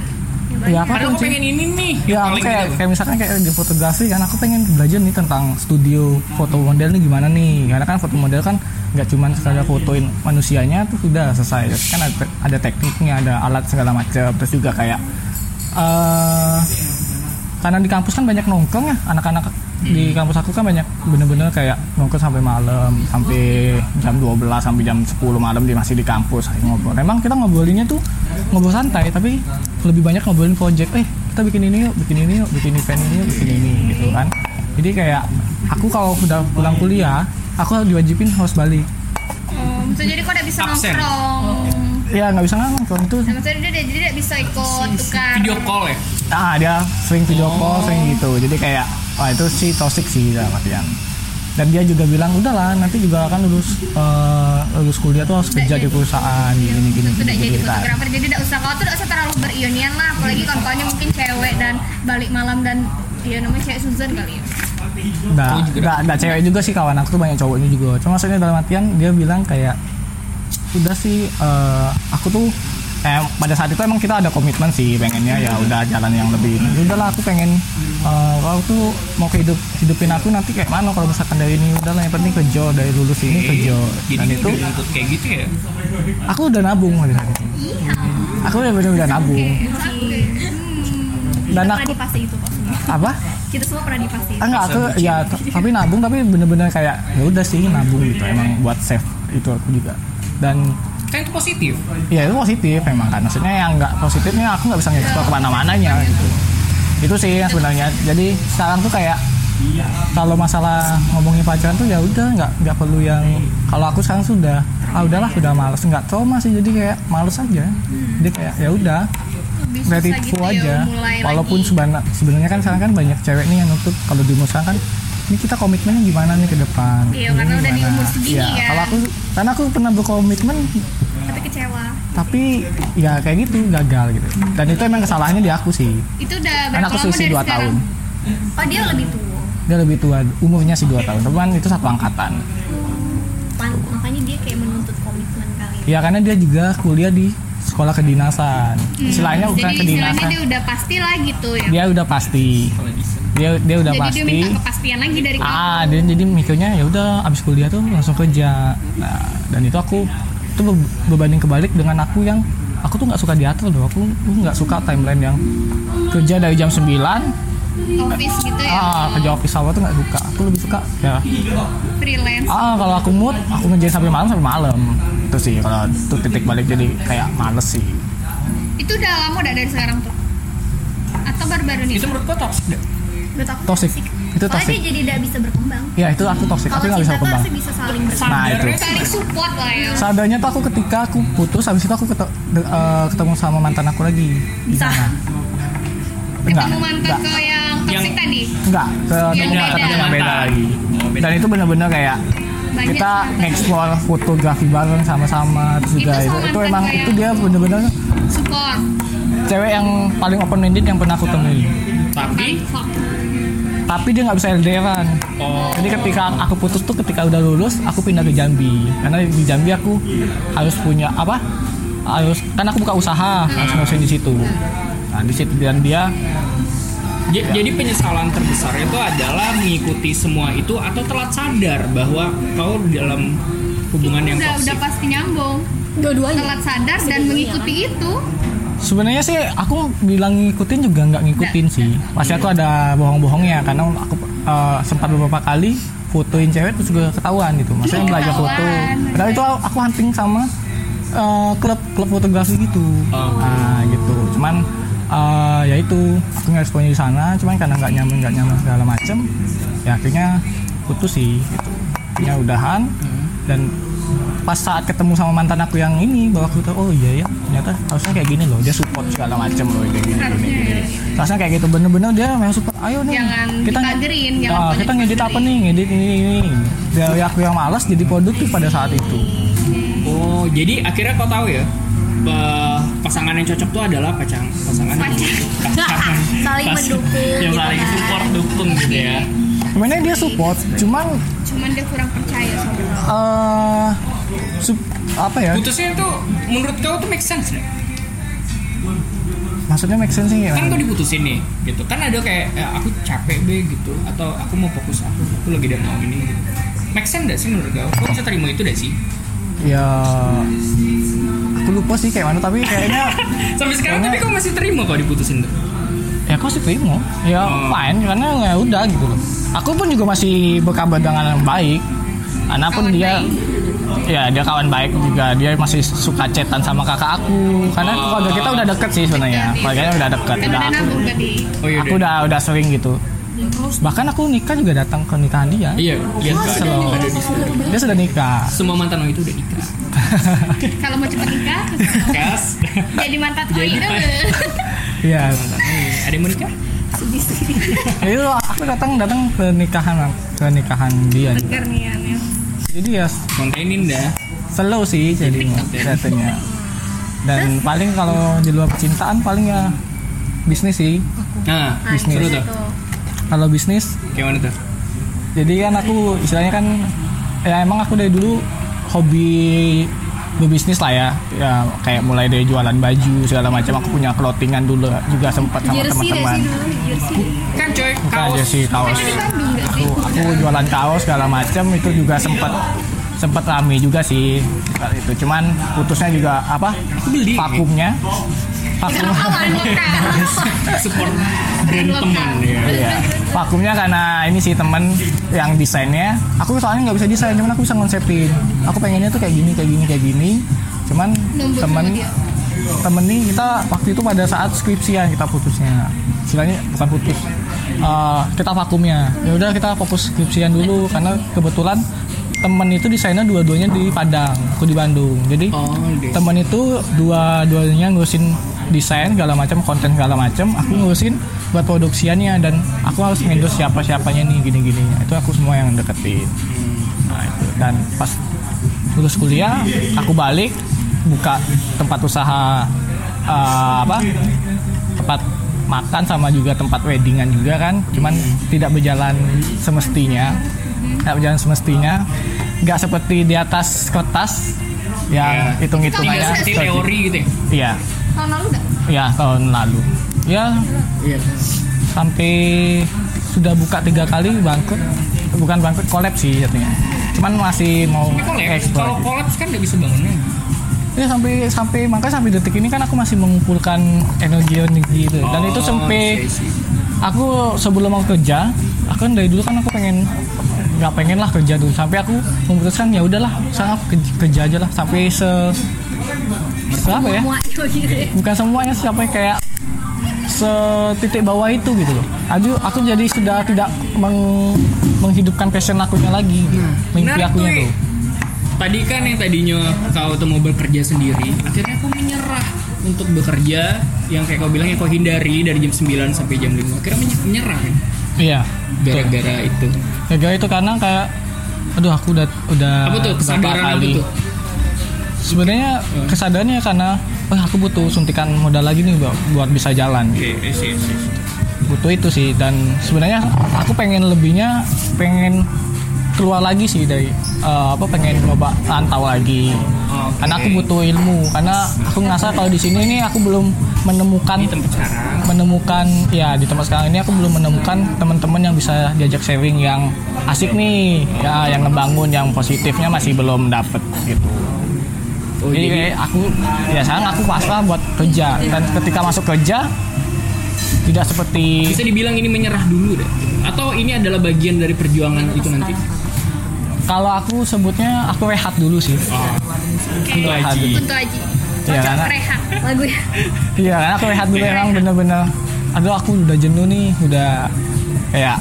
Ya apa pun sih. pengen ini nih. Ya, aku paling kayak, gitu. kayak misalkan kayak di fotografi kan aku pengen belajar nih tentang studio foto model nih gimana nih. Karena kan foto model kan nggak cuma sekadar fotoin manusianya tuh sudah selesai. Kan ada, ada tekniknya, ada alat segala macam. Terus juga kayak eh karena di kampus kan banyak nongkrong ya anak-anak di kampus aku kan banyak bener-bener kayak nongkrong sampai malam sampai jam 12 sampai jam 10 malam dia masih di kampus ngobrol. Memang kita ngobrolinnya tuh ngobrol santai tapi lebih banyak ngobrolin project. Eh kita bikin ini yuk, bikin ini yuk, bikin event ini yuk, bikin ini gitu kan. Jadi kayak aku kalau udah pulang kuliah aku diwajibin harus balik. Oh, maksudnya jadi kok udah bisa Absen. nongkrong. Ya nggak bisa nongkrong itu. Nah, maksudnya dia dia tidak bisa ikut tukar. video call ya. Ah dia sering video call sering gitu. Jadi kayak wah itu sih toxic sih dalam artian. Dan dia juga bilang udahlah nanti juga akan lulus eh, lulus kuliah tuh harus kerja di perusahaan gini gini Itu udah gini, jadi gini kan. fotografer jadi tidak usah kau tuh tidak usah terlalu berionian lah apalagi kawan-kawannya mungkin cewek dan balik malam dan dia namanya cewek Susan kali ya Nggak, Oh, juga nggak, nggak cewek juga sih kawan aku tuh banyak cowoknya juga. Cuma maksudnya dalam artian dia bilang kayak udah sih eh, aku tuh kayak pada saat itu emang kita ada komitmen sih pengennya ya udah jalan yang lebih ya udahlah aku pengen eh, kalau tuh mau kehidup hidupin aku nanti kayak mana kalau misalkan dari ini udahlah yang penting kerja dari lulus ini kerja. Jadi dan itu kayak gitu ya. aku udah nabung pada saat itu. Aku udah bener udah nabung. Dan aku di fase itu kok semua. apa? Kita semua pernah di fase itu Ah, enggak aku ya tapi nabung tapi bener-bener kayak ya udah sih nabung gitu emang buat save itu aku juga dan Kan itu positif. ya itu positif memang kan. Maksudnya yang nggak positifnya aku nggak bisa ngeksplor ke mana-mananya gitu. Itu sih yang sebenarnya. Jadi sekarang tuh kayak kalau masalah ngomongin pacaran tuh ya udah nggak nggak perlu yang kalau aku sekarang sudah ah udahlah sudah males. Nggak trauma sih. Jadi kayak males aja. Jadi kayak ya udah it gitu ya, aja. walaupun sebenarnya sebenarnya kan sekarang kan banyak cewek nih yang nuntut kalau di umur sekarang kan ini kita komitmennya gimana nih ke depan? Iya, karena udah di gimana?" umur segini Iya, ya. kalau aku karena aku pernah berkomitmen tapi kecewa. tapi ya kayak gitu gagal gitu. Dan itu emang kesalahannya di aku sih. Itu udah karena aku 2 sekarang? tahun. Oh dia lebih tua. Dia lebih tua umurnya sih 2 tahun. Tapi kan itu satu angkatan. Pan- makanya dia kayak menuntut komitmen kali ya. Karena dia juga kuliah di sekolah kedinasan. Istilahnya bukan Hmm, jadi istilahnya kedinasan. dia udah pasti lah gitu ya. Dia udah pasti dia dia udah jadi dia pasti. minta kepastian lagi dari kamu. ah dia jadi mikirnya ya udah abis kuliah tuh langsung kerja. Nah dan itu aku itu be- berbanding kebalik dengan aku yang aku tuh nggak suka diatur loh. Aku tuh nggak suka timeline yang kerja dari jam 9 office gitu ya? Ah kerja office hour tuh nggak suka. Aku lebih suka ya. Freelance. Ah kalau aku mood aku ngerjain sampai malam sampai malam. Itu sih kalau itu titik balik jadi kayak males sih. Itu udah lama udah dari sekarang tuh? Atau baru-baru nih? Itu menurut gua toxic deh. Menurut aku Toxic. toxic. Itu Soalnya toxic. dia jadi tidak bisa berkembang ya itu aku toxic aku kalau nggak bisa berkembang bisa saling berkembang Nah, itu. Sadarnya saling support lah ya Sadarnya tuh aku ketika aku putus habis itu aku keto- de- eh, ketemu sama mantan aku lagi Bisa. Enggak, ketemu mantan enggak, ke yang toxic Yang- tadi enggak, ke Yang ke- beda. yang beda lagi. Oh. Dan itu benar-benar kayak Banyak kita mantan. nge-explore fotografi bareng sama-sama terus juga Itu itu, itu mantan emang itu dia benar-benar support cewek yang paling open minded yang pernah aku temuin. Tapi. Tapi dia nggak bisa LDRan. oh Jadi ketika aku putus tuh ketika udah lulus aku pindah ke Jambi. Karena di Jambi aku harus punya apa? Harus kan aku buka usaha harus ngurusin di situ. Nah di situ dan dia j- jadi penyesalan terbesar itu adalah mengikuti semua itu atau telat sadar bahwa kau dalam hubungan yang udah udah pasti nyambung. Dua-duanya. Telat sadar dan mengikuti itu sebenarnya sih aku bilang ngikutin juga nggak ngikutin sih. Pasti aku ada bohong-bohongnya karena aku eh, sempat beberapa kali fotoin cewek terus juga ketahuan gitu. Maksudnya belajar foto. Padahal itu aku hunting sama eh, klub klub fotografi gitu. Oh. Nah gitu. Cuman eh, ya itu aku nggak responnya di sana. Cuman karena nggak nyaman nggak nyaman segala macem, ya akhirnya putus sih. Gitu. Akhirnya udahan dan pas saat ketemu sama mantan aku yang ini bahwa aku tahu oh iya ya ternyata harusnya kayak gini loh dia support segala macem loh kayak gini gini gini. Harusnya kayak gitu bener-bener dia memang support ayo nih Jangan kita dipagerin, jangan Ah, pokoknya kita ngedit apa nih ngedit. ini ini dari aku yang malas jadi produktif pada saat itu. Oh, jadi akhirnya kau tahu ya pasangan yang cocok tuh adalah pasangan pasangan yang pasangan Saling mendukung yang gitu saling kan. support dukung gitu ya. sebenarnya dia support cuman cuman dia kurang percaya sama kamu eh sup- apa ya Putusnya tuh menurut kau tuh make sense nggak? maksudnya make sense sih Kan kau diputusin nih, gitu. Kan ada kayak eh, aku capek be gitu, atau aku mau fokus aku, aku lagi udah mau ini. Gitu. Make sense gak sih menurut kau? Kau bisa terima itu gak sih? ya aku lupa sih kayak mana tapi kayaknya Sampai sekarang tapi kau masih terima kau diputusin tuh? Ya aku sih terima ya Oh. fine karena ya udah gitu loh. Aku pun juga masih berkabar dengan yang baik. Karena pun Kawan dia baik. ya dia kawan baik juga. Dia masih suka chatan sama kakak aku. Karena Oh. keluarga kita udah deket sih sebenarnya. Keluarganya udah deket. Udah aku tadi Oh iya. aku udah udah sering gitu. Bahkan aku nikah juga datang ke nikahan dia. Iya, lihat kau ada, Slow. ada di situ. dia sudah nikah. Semua mantan lo itu udah nikah. kalau mau cepet nikah jadi mantan Jadi itu Iya, Ada yang mau nikah? Ya itu aku datang datang ke nikahan ke nikahan dia. Jadi ya Kontenin dah. slow sih jadi katanya. Dan paling kalau di luar percintaan paling ya bisnis sih. Nah, Nah, Bisnis. seru itu tuh. Kalau bisnis, Kayak mana tuh? jadi kan aku istilahnya kan ya emang aku dari dulu hobi berbisnis lah ya. Ya kayak mulai dari jualan baju segala macam. Aku punya clothingan dulu juga sempat sama teman-teman. Kan coy, bukan kaos. aja sih kaos. Kan nggak sih? Aku aku jualan kaos segala macam. Itu juga sempat sempat rame juga sih. Itu cuman putusnya juga apa Beli. vakumnya lokal Support brand teman ya. Iya. Vakumnya karena ini sih temen yang desainnya. Aku soalnya nggak bisa desain, cuman aku bisa konsepin. Aku pengennya tuh kayak gini, kayak gini, kayak gini. Cuman sama temen temen nih kita waktu itu pada saat skripsian kita putusnya. Istilahnya bukan putus. Eh, kita vakumnya. Ya udah kita fokus skripsian dulu karena kebetulan temen itu desainnya dua-duanya di Padang, aku di Bandung. Jadi Oh, temen itu dua-duanya ngurusin desain segala macam konten segala macam aku ngurusin buat produksiannya dan aku harus ngendorse siapa siapanya nih gini gini itu aku semua yang deketin. Nah itu. Dan pas lulus kuliah aku balik buka tempat usaha eh, apa tempat makan sama juga tempat weddingan juga kan. Cuman tidak berjalan semestinya. Tidak berjalan semestinya. Nggak seperti di atas kertas yang Iya. hitung hitungannya seperti teori gitu ya. iya tahun lalu nggak? Ya tahun lalu. Ya Iya. sampai sudah buka tiga kali bangkrut. Bukan bangkrut kolab sih jatuhnya. Cuman masih mau ekspor kalau kolaps kan nggak bisa bangunnya. ya sampai sampai makanya sampai detik ini kan aku masih mengumpulkan energi energi itu. Dan itu Oh, sampai I see, I see. aku sebelum mau kerja aku kan dari dulu kan aku pengen nggak pengen lah kerja dulu. Sampai aku memutuskan ya udahlah sekarang aku kerja, kerja aja lah. Sampai se, se apa ya gitu ya bukan semuanya sampai kayak setitik bawah itu gitu loh. Aku aku jadi sudah tidak meng- menghidupkan passion akunya lagi, mimpi Menarik akunya tuh. Tadi kan yang tadinya kau tuh mau bekerja sendiri, akhirnya kau menyerah untuk bekerja yang kayak kau bilang yang kau hindari dari jam 9 sampai jam 5. Akhirnya menye- menyerah kan? Iya. Gara-gara itu. Gara-gara itu karena kayak aduh aku udah udah Apa tuh kesadaran apa kali. tuh? Sebenarnya kesadarannya karena oh aku butuh suntikan modal lagi nih buat, buat bisa jalan. Oke, I see, I see. butuh itu sih dan sebenarnya aku pengen lebihnya pengen keluar lagi sih dari eh, apa pengen coba rantau lagi Oke. karena aku butuh ilmu karena aku ngerasa kalau di sini ini aku belum menemukan Di tempat sekarang. menemukan ya di tempat sekarang ini aku belum menemukan teman-teman yang bisa diajak sharing yang asik nih ya yang ngebangun yang positifnya masih belum dapet gitu Oh, jadi jadi kayak aku ya sekarang aku pasrah buat kerja dan ketika masuk kerja tidak seperti bisa dibilang ini menyerah dulu deh. Atau ini adalah bagian dari perjuangan itu nanti? Kalau aku sebutnya aku rehat dulu sih. Itu Rehat Aji. dulu. Untuk Aji Iya, cocok karena- rehat lagunya Iya, karena aku rehat dulu emang bener-bener. Aduh aku udah jenuh nih, udah kayak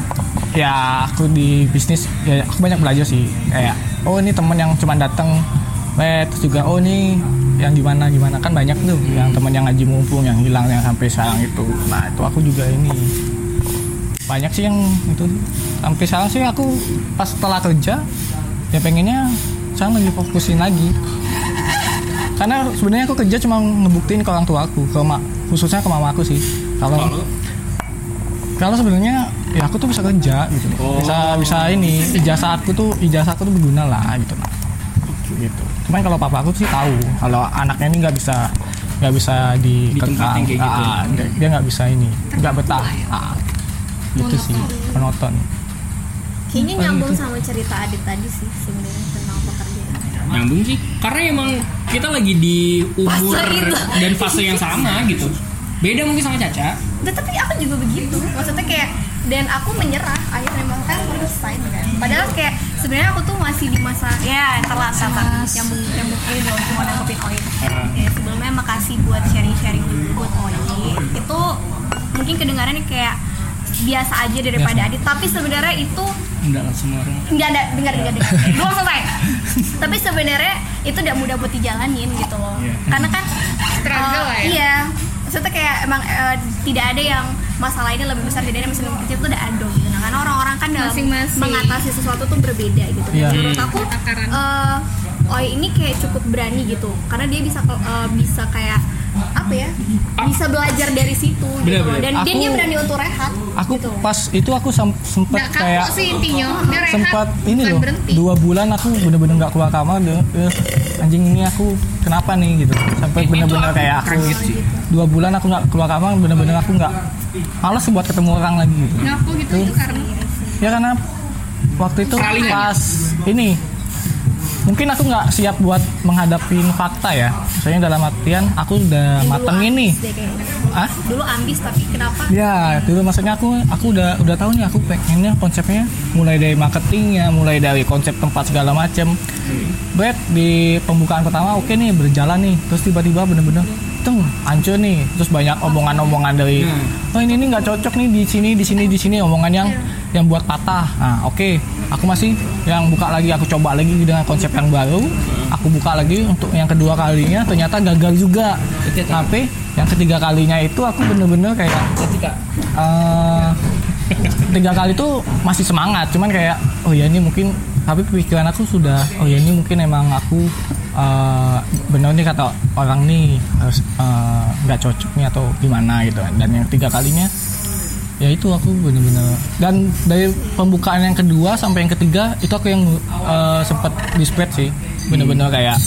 ya aku di bisnis ya aku banyak belajar sih kayak oh ini temen yang cuma datang eh terus juga oh ini yang gimana gimana? Kan banyak tuh yang temen yang ngaji mumpung yang hilang yang sampai sekarang itu. Nah itu aku juga ini. Banyak sih yang itu. Sampai sekarang sih aku pas setelah kerja ya pengennya saya lagi fokusin lagi. Karena sebenarnya aku kerja cuma ngebuktiin ke orang tua aku ke ma khususnya ke mama aku sih. Kalau Kalau kalau sebenarnya ya aku tuh bisa kerja gitu. Oh. bisa bisa ini ijazah aku tuh ijazah aku tuh berguna lah gitu. Gitu cuman kalau papa aku sih tahu kalau anaknya ini nggak bisa nggak bisa Di tempat yang kayak gitu. Ah, dia dia nggak bisa ini nggak betah ah, gitu sih penonton Kayaknya nyambung itu. sama cerita Adit tadi sih sebenarnya tentang pekerjaan. nyambung sih karena emang kita lagi di umur Fase dan fase yang sama gitu beda mungkin sama Caca Nah, tapi aku juga begitu. Maksudnya kayak dan aku menyerah akhirnya memang kan resign kan. Padahal kayak sebenarnya aku tuh masih di masa ya telat sama nyambung nyambung ini dong cuma nanggepin Oi. Ya, sebelumnya makasih buat sharing-sharing buat Oi. Itu mungkin kedengarannya kayak biasa aja daripada Biasa. Adit, tapi sebenarnya itu enggak lah semua orang nggak ada dengar dengar dengar belum selesai tapi sebenarnya itu tidak mudah buat dijalanin gitu loh Iya. karena kan Struggle lah ya. iya maksudnya kayak emang eh, tidak ada yang masalah ini lebih besar ada yang lebih kecil itu udah ada gitu nah, karena orang-orang kan dalam Masing-masing. mengatasi sesuatu tuh berbeda gitu dan Iya. menurut aku eh Oi ini kayak cukup berani gitu karena dia bisa eh, bisa kayak apa ya bisa belajar dari situ gitu Bener, bener. dan dan Aku- dia berani untuk rehat aku gitu. pas itu aku sem- sempet nggak kaku kayak sih intinya dia rehat sempat ini loh berhenti dua bulan aku bener-bener nggak keluar kamar deh Eh, anjing ini aku kenapa nih gitu sampai bener-bener aku kayak aku kaget sih. Dua bulan aku nggak keluar kamar bener-bener aku nggak malas buat ketemu orang lagi gitu. Ngaku gitu? Itu karena? Ya karena waktu itu Peralihan. pas ini mungkin aku nggak siap buat menghadapi fakta ya. Misalnya dalam artian aku udah Dulu mateng ini. ah dulu ambis tapi kenapa? Ya, dulu maksudnya aku aku udah udah tahu nih aku pengennya konsepnya mulai dari marketingnya, mulai dari konsep tempat segala macem. Brad di pembukaan pertama oke nih berjalan nih, terus tiba-tiba bener-bener tung hancur nih, terus banyak omongan-omongan dari oh ini nih nggak cocok nih di sini di sini di sini. Omongan yang yang buat patah. Nah oke, aku masih yang buka lagi aku coba lagi dengan konsep yang baru, aku buka lagi untuk yang kedua kalinya ternyata gagal juga. Tapi yang ketiga kalinya itu aku bener-bener kayak ketika? eh tiga kali tuh masih semangat. Cuman kayak oh ya ini mungkin tapi pikiran aku sudah oh ya ini mungkin emang aku eh benar nih kata orang nih harus eh, nggak cocok nih atau gimana gitu. Dan yang tiga kalinya ya itu aku bener-bener dan dari pembukaan yang kedua sampai yang ketiga itu aku yang eh, sempat di spread sih. Bener-bener kayak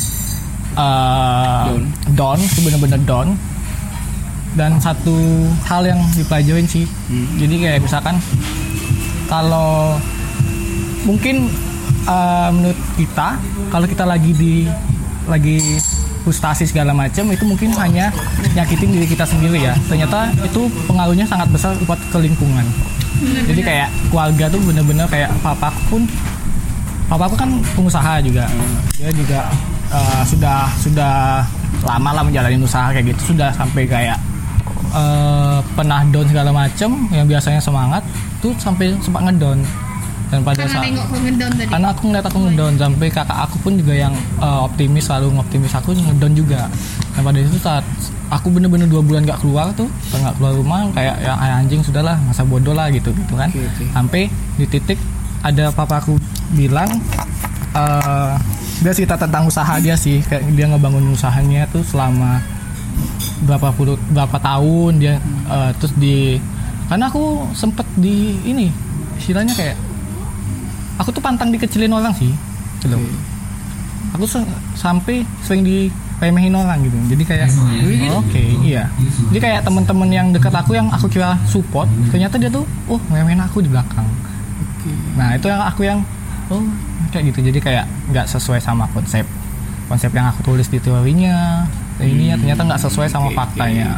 eh, Down. down itu bener-bener down. Dan satu hal yang dipelajarin sih. Jadi kayak misalkan kalau mungkin eh, menurut kita kalau kita lagi di lagi frustasi segala macam itu mungkin hanya nyakitin diri kita sendiri ya. Ternyata itu pengaruhnya sangat besar buat ke lingkungan. Jadi kayak keluarga tuh bener-bener kayak papaku pun papaku kan pengusaha juga. Dia juga eh, sudah sudah lama lah menjalani usaha kayak gitu. Sudah sampai kayak eh, pernah down segala macem yang biasanya semangat tuh sampai sempat ngedown dan pada karena saat ngedown tadi. Karena aku ngeliat aku ngedown sampai kakak aku pun juga yang eh, optimis selalu optimis aku ngedown juga. Dan pada itu saat aku bener-bener dua bulan gak keluar tuh nggak keluar rumah kayak ya "Ah, anjing sudahlah masa bodoh lah gitu gitu kan. Oke, oke. sampai di titik ada papaku bilang eh dia cerita tentang usaha dia sih kayak dia ngebangun usahanya tuh selama berapa puluh berapa tahun dia eh, terus di karena aku sempet di ini istilahnya kayak aku tuh pantang dikecilin orang sih. Gitu. Aku se- sampai sering diremehin orang gitu. Jadi kayak oh, oke iya jadi kayak teman-teman yang dekat aku yang aku kira support ternyata dia tuh oh ngeremehin aku di belakang. Nah itu yang aku yang oh kayak gitu. Jadi kayak nggak sesuai sama konsep konsep yang aku tulis di teorinya ini ya ternyata nggak sesuai sama Oke, faktanya.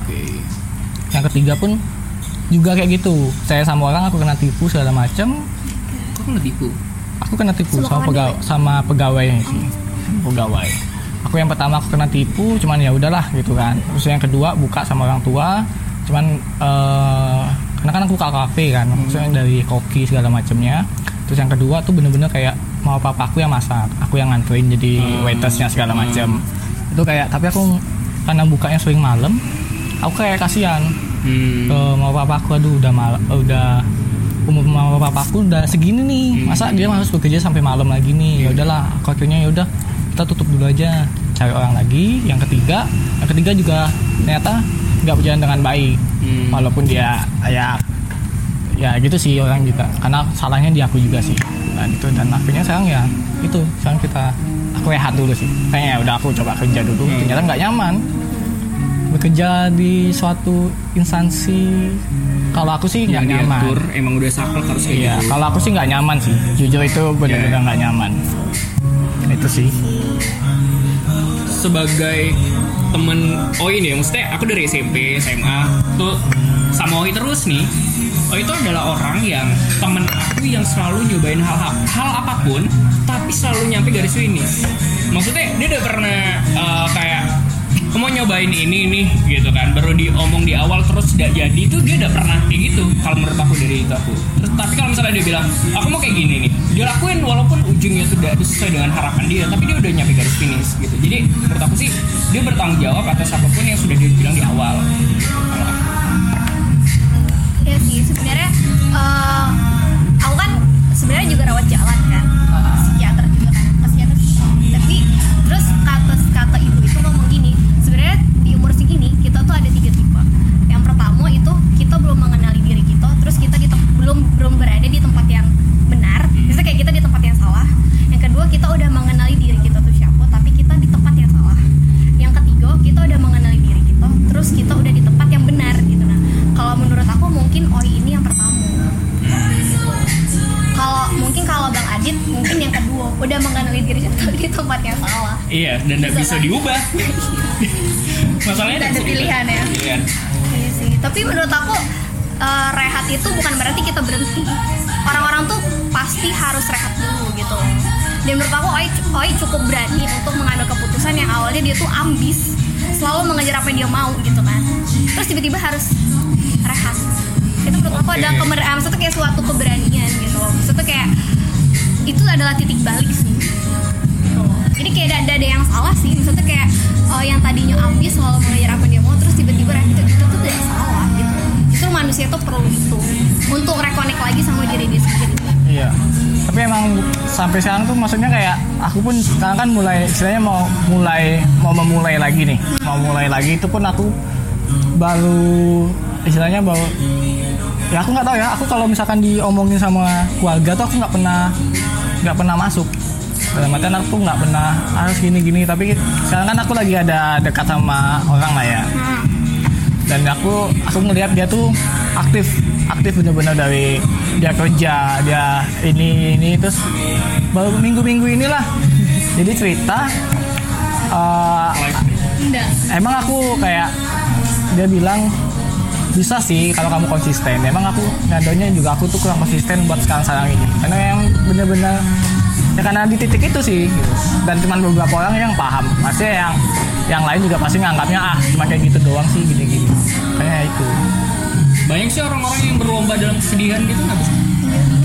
yang ketiga pun juga kayak gitu. Saya sama orang aku kena tipu segala macam kok kena tipu aku kena tipu Sama sama kawan pegawai sama pegawai sih pegawai. Aku yang pertama aku kena tipu cuman ya udahlah gitu kan. Terus yang kedua buka sama orang tua cuman eh karena kan aku kafe kan maksudnya dari koki segala macamnya. Terus yang kedua tuh bener-bener kayak mau papa aku yang masak aku yang nganterin jadi waitersnya segala macam. Itu kayak tapi aku karena bukanya sering malam aku kayak kasihan. Hmm. ke mau papa aku aduh udah mal udah umur mau papa aku udah segini nih. Masa dia harus bekerja sampai malam lagi nih? Ya udahlah aku akhirnya ya udah kita tutup dulu aja. Cari orang lagi yang ketiga yang ketiga juga ternyata nggak berjalan dengan baik. Hmm. walaupun dia ya ya gitu sih orang juga. Karena salahnya di aku juga sih. Dan itu dan akhirnya sekarang ya itu. Sekarang kita aku rehat dulu sih. Kayaknya ya udah aku coba kerja dulu. Ternyata nggak nyaman. Bekerja di suatu instansi kalau aku sih nggak nyaman diatur emang udah saklek harus kayak iya gitu. kalau aku sih nggak nyaman sih. Jujur itu benar-benar Iya. nggak nyaman. Itu sih. Sebagai temen oh ini ya maksudnya aku dari SMP SMA tuh sama Oi terus nih. Oi itu adalah orang yang temen aku yang selalu nyobain hal-hal hal apa pun tapi selalu nyampe garis finish. Maksudnya dia udah pernah eh, kayak kamu mau nyobain ini nih gitu kan. Baru diomong di awal terus tidak jadi. Itu dia udah pernah kayak gitu kalau menurut aku dari itu aku. Terus tapi kalau misalnya dia bilang aku mau kayak gini nih. Dia lakuin walaupun ujungnya itu tidak sesuai dengan harapan dia tapi dia udah nyampe garis finish gitu. Jadi menurut aku sih dia bertanggung jawab atas apa pun yang sudah dia bilang di awal. Kalau aku. ya sih sebenarnya eh, aku kan sebenarnya juga rawat jalan kan. Psikiater juga kan psikiater tapi terus kata kata ibu kita belum mengenali diri kita terus kita di belum belum berada di tempat yang benar. Hmm. Bisa kayak kita di tempat yang salah. Yang kedua kita udah mengenali diri kita tuh siapa tapi kita di tempat yang salah. Yang ketiga kita udah mengenali diri kita terus kita udah di tempat yang benar gitu. Nah kalau menurut aku mungkin oi ini yang pertama. Kalau mungkin kalau bang Adit mungkin yang kedua udah mengenali diri kita di tempat yang salah. Iya dan tidak bisa diubah. Masalahnya ada pilihan ya. Tapi menurut aku eh, rehat itu bukan berarti kita berhenti. Orang-orang tuh pasti harus rehat dulu gitu. Dan menurut aku Oi, Oi cukup berani untuk mengambil keputusan yang awalnya dia tuh ambis, selalu mengejar apa yang dia mau gitu kan. Terus tiba-tiba harus rehat. Itu menurut aku Oke. ada kemer eh, maksudnya kayak suatu keberanian gitu loh. Maksudnya kayak itu adalah titik balik sih. Gitu. Jadi kayak ada, ada yang salah sih. Maksudnya kayak oh, yang tadinya ambis selalu mengejar sampai sekarang tuh maksudnya kayak aku pun sekarang kan mulai istilahnya mau mulai mau memulai lagi nih. Mau mulai lagi itu pun aku baru istilahnya baru ya aku nggak tahu ya. Aku kalau misalkan diomongin sama keluarga tuh aku nggak pernah nggak pernah masuk. Dalam artian aku nggak pernah harus gini gini tapi sekarang kan aku lagi ada dekat sama orang lah ya. Dan aku aku ngelihat dia tuh aktif aktif bener-bener dari dia kerja dia ini ini terus baru minggu-minggu inilah jadi cerita Enggak. emang aku kayak dia bilang bisa sih kalau kamu konsisten emang aku nyadonya juga aku tuh kurang konsisten buat sekarang sekarang ini karena yang bener-bener ya karena di titik itu sih gitu. dan cuman beberapa orang yang paham maksudnya yang yang lain juga pasti nganggapnya ah cuma kayak gitu doang sih gini-gini kayak itu Banyak sih orang-orang yang berlomba dalam kesedihan gitu nggak bisa.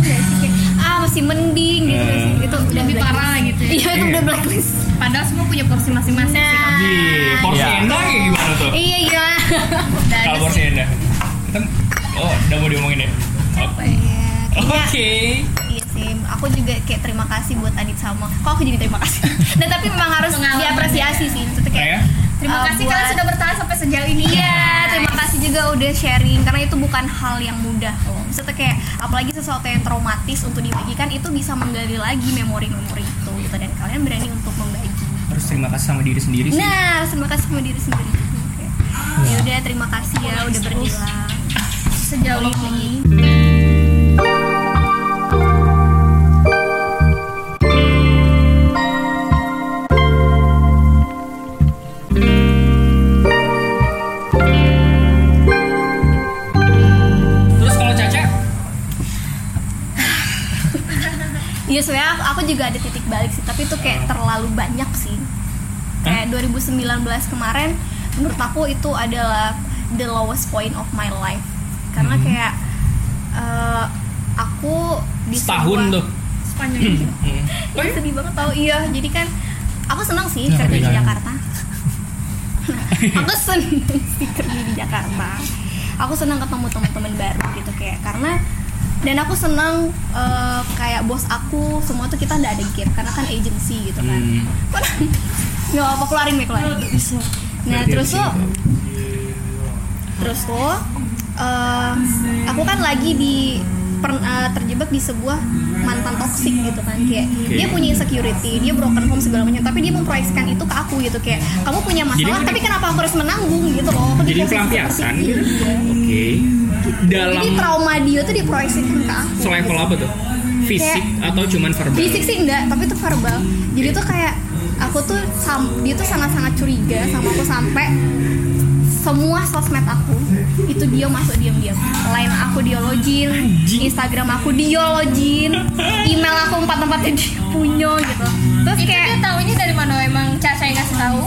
Iya, sih ah masih mending gitu sih. Itu udah Lebih parah gitu ya. Iya itu Iya. udah blacklist. Padahal semua punya porsi masing-masing sih. Nah. Di porsi Iya. Enda kayak gimana tuh? Iya iya. Kalau porsi sih. Enda. Kita oh, udah mau diomongin ya. Oke. Iya. Iya sih, aku juga kayak terima kasih buat Adit sama. Kok aku jadi terima kasih? Dan tapi memang harus diapresiasi sih. Maksudnya kayak Kayak Terima uh, kasih buat- kalian sudah bertahan sampai sejauh ini. Iya, terima kasih juga udah sharing karena itu bukan hal yang mudah loh. Maksudnya kayak apalagi sesuatu yang traumatis untuk dibagikan itu bisa menggali lagi memori-memori itu gitu dan kalian berani untuk membagi. harus terima kasih sama diri sendiri sih. Nah, terima kasih sama diri sendiri. Oke. Ya udah terima kasih ya udah berjuang. Sejauh ini. Iya sebenarnya aku, aku juga ada titik balik sih, tapi itu kayak terlalu banyak sih. Kayak 2019 kemarin, menurut aku itu adalah the lowest point of my life. Karena Hmm. kayak eh, aku di setahun sebuah- tuh. Sepanjang itu. Hmm. Iya sedih banget tau iya. Jadi kan aku senang sih Ya, kerja di. Jakarta. aku senang sih kerja di Jakarta. Aku senang ketemu teman-teman baru gitu kayak karena dan aku senang eh, kayak bos aku semua tuh kita nggak ada gap karena kan agency gitu kan. Hmm. nggak apa keluarin nih keluarin. Nah terus tuh terus tuh eh, aku kan lagi di per- eh, terjebak di sebuah mantan toksik gitu kan kayak Oke. dia punya insecurity dia broken home segala macam tapi dia memproyeksikan itu ke aku gitu kayak kamu punya masalah Jadi- tapi kenapa aku harus menanggung gitu loh aku di Jadi pelampiasan gitu. itu. Oke. Dalam jadi trauma dia tuh diproyeksikan ke aku selevel apa tuh? Fisik atau cuman verbal? fisik sih enggak tapi itu verbal jadi tuh kayak aku tuh sam- dia tuh sangat-sangat curiga sama aku sampai semua sosmed aku itu dia masuk diam-diam line aku dia login Instagram aku dia login email aku empat tempatnya dia punya gitu terus Itu kayak dia taunya dari mana? Emang Caca yang ngasih tahu?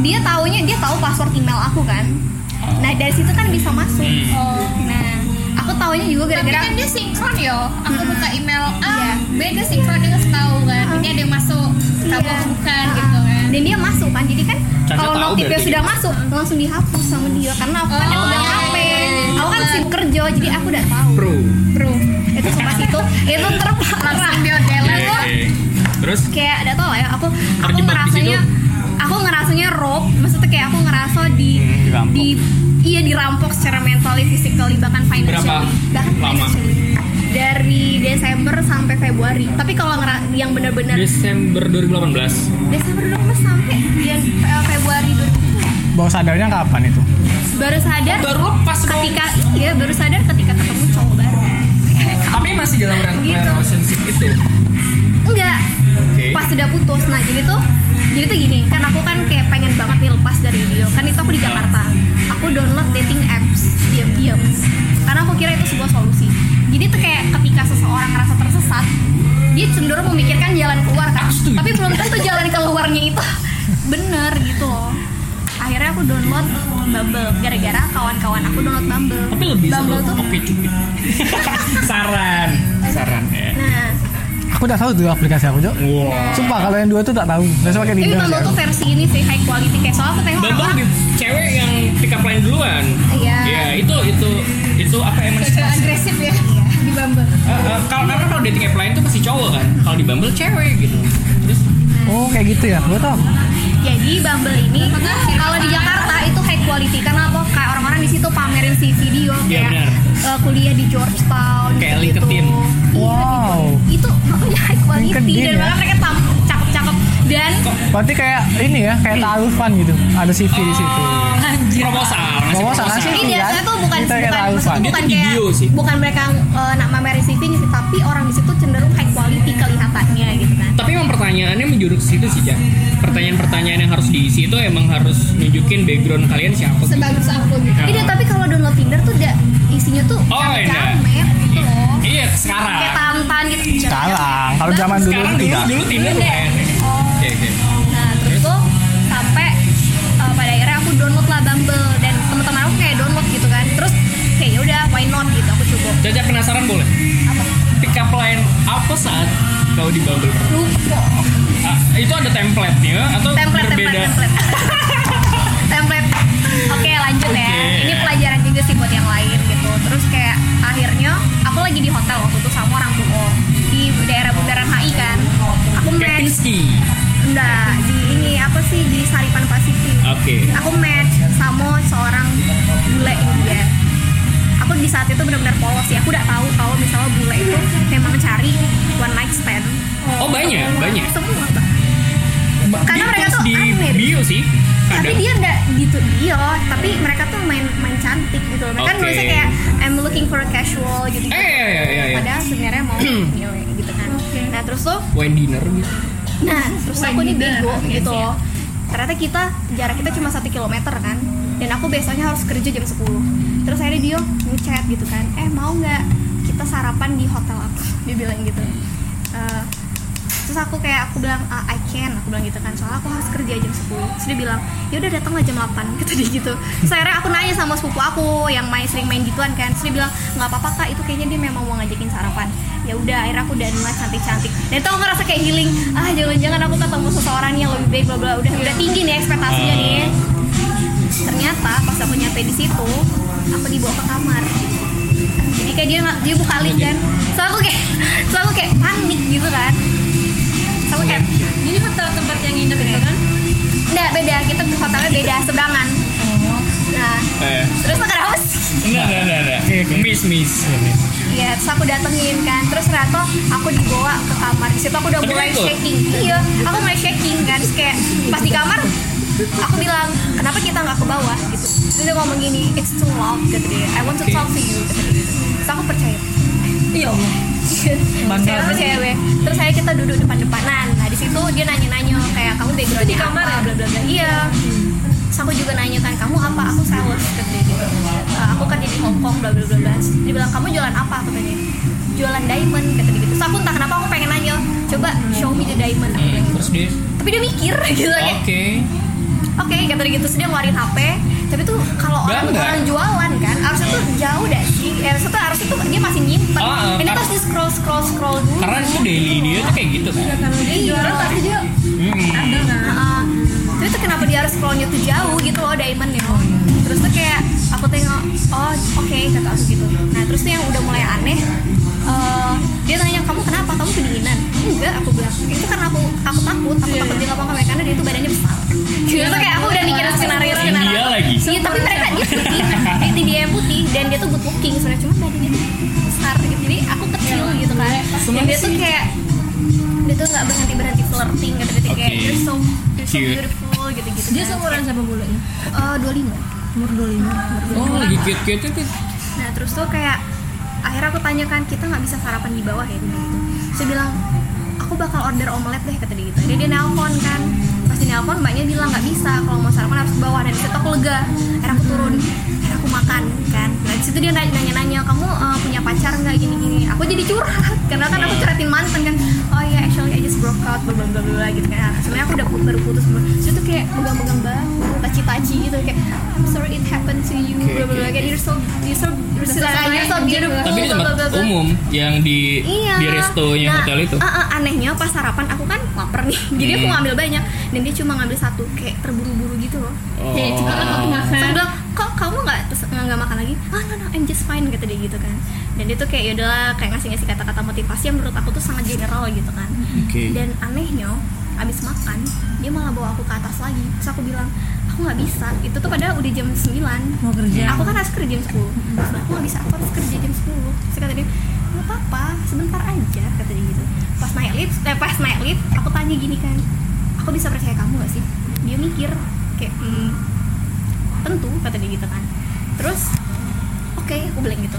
dia taunya dia tahu password email aku kan nah dari situ kan bisa masuk Hmm. Oh. nah aku taunya juga Tapi gara-gara kan dia sinkron yo. Aku buka email A, Iya. B dia sinkron dia ngasih tahu kan. Ini ada yang masuk, kamu Iya. bukan gitu kan. dan dia masuk kan jadi kan Caca kalau notifnya sudah masuk langsung dihapus sama dia karena aku kan yang Oh, pegang iya, HP iya, iya. aku kan sibuk kerja jadi aku udah tahu Pro. bro itu sumpah itu itu terparah Langsung dia delete Oke. kok. Terus kayak ada tau ya aku aku situ. Aku ngerasanya rob maksudnya kayak aku ngerasa di Hmm, dirampok. di iya dirampok secara mentally physically bahkan financially Berapa bahkan lama? financially dari Desember sampai Februari tapi kalau ngera- yang benar-benar Desember 2018. Desember dulu sampai bulan eh, Februari 2020 baru sadarnya kapan itu baru sadar Baru lepas dong. ketika iya baru sadar ketika ketemu cowok baru Tapi masih dalam Gitu. relationship itu. enggak Oke. pas sudah putus nah jadi tuh jadi tuh gini kan aku kan kayak pengen banget nih lepas dari video. Kan itu aku di Jakarta. Aku download dating apps diam-diam. Karena aku kira itu sebuah solusi. Jadi tuh kayak ketika seseorang ngerasa tersesat dia cenderung memikirkan jalan keluar kan? Tapi belum tentu jalan keluarnya itu bener gitu loh. Akhirnya aku download Bumble. Gara-gara kawan-kawan aku download Bumble. Tapi lebih Bumble seru tuh oke saran, saran ya. nah Aku udah tahu tuh aplikasi aku, Jok. Wow. Sumpah kalau yang dua tuh tak tahu. Pakai Tapi Tinder. Bumble ya. tuh versi ini sih high quality kayak soalnya aku tengok Bambang orang-orang lebih cewek yang pick up line duluan. Iya. Ya, itu itu itu apa emang agresif ya di Bumble Eh, eh, kalau karena kalau dating app lain tuh pasti cowok kan. Kalau di Bumble cewek gitu. Terus Oh, kayak gitu ya. Gua tahu. Jadi Bumble ini kalau di Jakarta itu high quality karena apa? Kayak orang-orang di situ pamerin si video Iya, kayak eh, kuliah di Georgetown Kayak gitu. LinkedIn. Wow. Itu makanya high quality LinkedIn dan ya? bahkan mereka tam cakep-cakep dan Berarti kayak ini ya, kayak taarufan gitu. Ada CV di situ. anjir proposal. Proposal, ngasih ini Iya, biasanya tuh bukan Kita kayak bukan maksudnya Fan. bukan kayak video sih. bukan mereka eh, nak pamerin CV nya sih tapi orang di situ cenderung high quality kelihatannya gitu kan. Tapi emang pertanyaannya menjuruk ke situ sih, Jan. Pertanyaan-pertanyaan yang harus diisi itu emang harus nunjukin background kalian siapa. gitu. sebagus aku gitu. Iya tapi kalau download Tinder tuh udah isinya tuh Oh, iya. camet gitu loh. Iya, sekarang. Kayak tantan gitu. Sekarang, kalau zaman dulu dulu tidak. dulu Tinder Nah terus tuh sampai uh, pada akhirnya aku download lah Bumble dan teman-teman aku kayak download gitu kan. Terus kayak ya udah why not gitu aku coba. Caca penasaran boleh? Apa? Pick up line apa saat kau di Bumble? Lupa. Ah, itu ada template-nya atau Template berbeda? template template. template. Oke lanjut ya. Oke. Ini pelajaran juga sih buat yang lain gitu. Terus kayak akhirnya aku lagi di hotel waktu itu sama orang tua di daerah bundaran HI kan. Aku match Kempinski. Enggak di ini apa sih di Saripan Pasifik. Oke. aku match sama seorang bule India aku di saat itu benar-benar polos ya aku udah tahu kalau misalnya bule itu memang cari one night stand Oh banyak, banyak. semua Bang. Karena mereka tuh di aneh. bio sih. tapi Kadang. dia enggak gitu dia tapi mereka tuh main main cantik gitu loh kan Oke. nulisnya kayak I'm looking for a casual gitu, Eh, iya, iya, iya. padahal sebenarnya mau gitu kan nah terus tuh Wine dinner gitu. Nah, terus aku nih bego gitu loh. Ternyata kita jarak kita cuma satu kilometer kan. Dan aku besoknya harus kerja jam 10 Terus akhirnya dia ngechat gitu kan. Eh mau nggak kita sarapan di hotel aku? Dia bilang gitu. Eh, terus aku kayak aku bilang "Ah, I can aku bilang gitu kan soalnya aku harus kerja jam 10 terus dia bilang ya udah datanglah jam 8 kata dia gitu terus akhirnya aku nanya sama sepupu aku yang main sering main gituan kan terus dia bilang nggak apa-apa kak itu kayaknya dia memang mau ngajakin sarapan ya udah akhirnya aku dan cantik cantik dan itu aku ngerasa kayak healing. Ah jangan-jangan aku ketemu seseorang yang lebih baik bla bla. Udah udah tinggi nih ekspektasinya nih. Ternyata pas aku nyampe di situ aku dibawa ke kamar. Jadi kayak dia nggak dia buka link kan. So aku kayak so aku kayak panik gitu kan. So aku kayak Ini hotel tempat yang nginep itu kan? enggak beda. Kita hotelnya beda seberangan nah Eh. terus kenapa sih Enggak, enggak, enggak, enggak. Miss, miss. Iya, terus aku datengin kan, terus ternyata aku dibawa ke kamar. Di situ aku udah Tapi mulai shaking. Iya, aku mulai shaking kan, terus kayak pas di kamar, aku bilang kenapa kita nggak ke bawah gitu. Terus dia ngomong gini, it's too loud kata dia. I want to Oke. talk to you kata dia. gitu. Terus aku percaya. Iya Allah. Mantap. Cewek cewek. Terus saya kita duduk depan-depanan. Nah di situ dia nanya-nanya kayak kamu backgroundnya di kamar apa, ya? bla bla bla. Iya. Terus aku juga nanya kan kamu apa? Aku sales kata dia gitu. "Eh, aku kerja di Hong Kong bla bla bla bla. Dia bilang kamu jualan apa katanya? Jualan diamond kata dia gitu. Terus aku entah kenapa aku pengen nanya, coba show me the diamond. Aku bilang gitu. Terus dia, Tapi dia mikir gitu oke. oke kata dia gitu terus dia ngeluarin HP tapi tuh kalau orang orang jualan kan harusnya tuh jauh dah sih ya, harusnya tuh harusnya tuh dia masih nyimpen Ah, ah, ini harus di scroll scroll scroll dulu Karena itu daily dia tuh kayak gitu kan. Kalau dia jualan pasti dia Hmm. ada kan? Tapi tuh kenapa dia harus scrollnya tuh jauh gitu loh diamond ya. Terus tuh kayak aku tengok oh oke kata aku gitu. Nah terus tuh yang udah mulai aneh eh, dia nanya kamu kenapa? Kamu kedinginan? Enggak aku bilang itu karena aku aku takut aku takut dia ngomong ke karena dia tuh badannya besar. Gitu tuh kayak aku udah mikirin skenario skenario. India lagi. Iya tapi mereka dia putih. Dia, dia yang putih dan dia tuh good looking sebenarnya. Cuma badannya tuh besar gitu. Jadi aku kecil gitu kan. Dan dia tuh kayak dia tuh nggak berhenti berhenti flirting gitu gitu kayak Oke. you're so you're so beautiful gitu gitu Dia seumuran siapa bulanya? uh, 25 Umur 25. Oh, lagi cute-cute itu. nah terus tuh kayak akhirnya aku tanyakan kita nggak bisa sarapan di bawah ya? Gitu saya bilang aku bakal order omelet deh kata dia gitu. Dia dia nelpon kan. Pas di nelpon mbaknya bilang nggak bisa kalau mau sarapan harus ke bawah. Dan di situ aku lega. Akhirnya aku turun akhirnya aku makan kan. Nah di situ dia nanya nanya kamu eh, punya pacar nggak? Gini gini aku jadi curhat karena kan aku curhatin mantan kan. oh actually I just broke out bla bla bla gitu kan sebenarnya aku udah pu- baru putus Terus itu kayak megang-megang bahu taci-taci gitu kayak I'm sorry it happened to you bla bla bla kayak you're so you're so you're so, you're so beautiful Tapi di tempat umum yang di Iya. di restonya Nah, hotel itu. ah, ah, anehnya pas sarapan aku kan lapar nih. Jadi aku Hmm. ngambil banyak dan dia cuma ngambil satu kayak terburu-buru gitu loh. Oh. Kayak banget Terus makan. aku bilang, kok kamu nggak nggak makan lagi? Ah no no I'm just fine kata dia gitu kan. Dan dia tuh kayak yaudahlah kayak ngasih-ngasih kata-kata motivasi yang menurut aku tuh sangat general gitu kan. Oke. Dan anehnya abis makan dia malah bawa aku ke atas lagi. Terus aku bilang aku nggak bisa. Itu tuh padahal udah jam 9 Mau kerja. Aku kan harus kerja jam 10 Terus aku gak bisa, aku harus kerja jam 10 Terus kata dia, gak apa-apa, sebentar aja Kata dia gitu Pas naik lift, eh pas naik lift Aku tanya gini kan Aku bisa percaya kamu gak sih? Dia mikir Kayak, hmm, tentu Kata dia gitu kan Terus, oke, aku bilang gitu.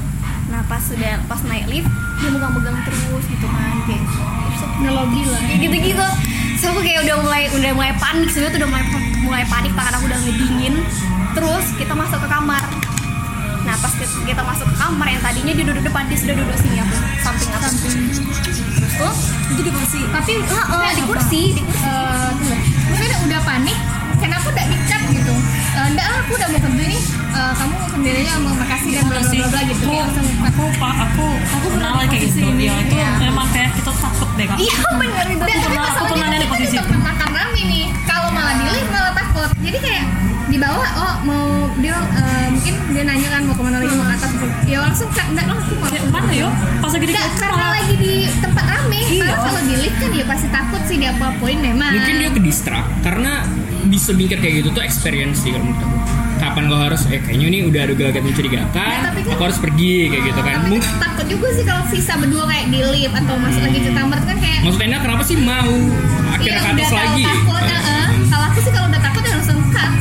Nah pas sudah, pas naik lift Dia megang-megang terus gitu kan Kayak, ngelobi lah. Gitu-gitu. So aku kayak udah mulai udah mulai panik. Sebenarnya tuh udah mulai mulai panik tangan aku udah ngedingin. Terus kita masuk ke kamar. Nah pas kita, masuk ke kamar yang tadinya dia duduk depan dia sudah duduk sini aku samping aku. Terus tuh Itu di kursi. tapi Heeh, di kursi di kursi. Maksudnya udah panik kenapa udah dicat gitu Enggak lah aku udah mau kerja nih. Eh, kamu sendirinya mau makasih dan bla bla bla gitu aku langsung aku pak aku aku pernah kayak gitu. ya itu memang kayak kita takut deh kak. Iya bener. Itu tapi pernah- aku pernah di posisi itu. makan rame nih. Kalau malah lift malah takut. Jadi kayak di bawah oh mau dia eh, mungkin dia nanya kan mau ke mana lagi mau ke atas ya langsung enggak langsung mau Kayak mana yo pas lagi di karena lagi di tempat rame. Karena kalau di lift kan dia pasti takut sih dia apa-apain memang. Mungkin dia ke distract karena bisa mikir kayak gitu tuh experience sih kalau menurut aku. Kapan kau harus eh kayaknya ini udah ada gelagat mencurigakan, Ya, tapi kan- aku harus pergi kayak gitu kan. Tapi kan takut juga sih kalau sisa berdua kayak di lift atau masuk lagi ke kamar itu kan kayak maksud Enda kenapa sih mau akhirnya Iya, ke atas lagi? takut, Eh, heeh. Kalau aku sih kalau udah takut ya langsung cut.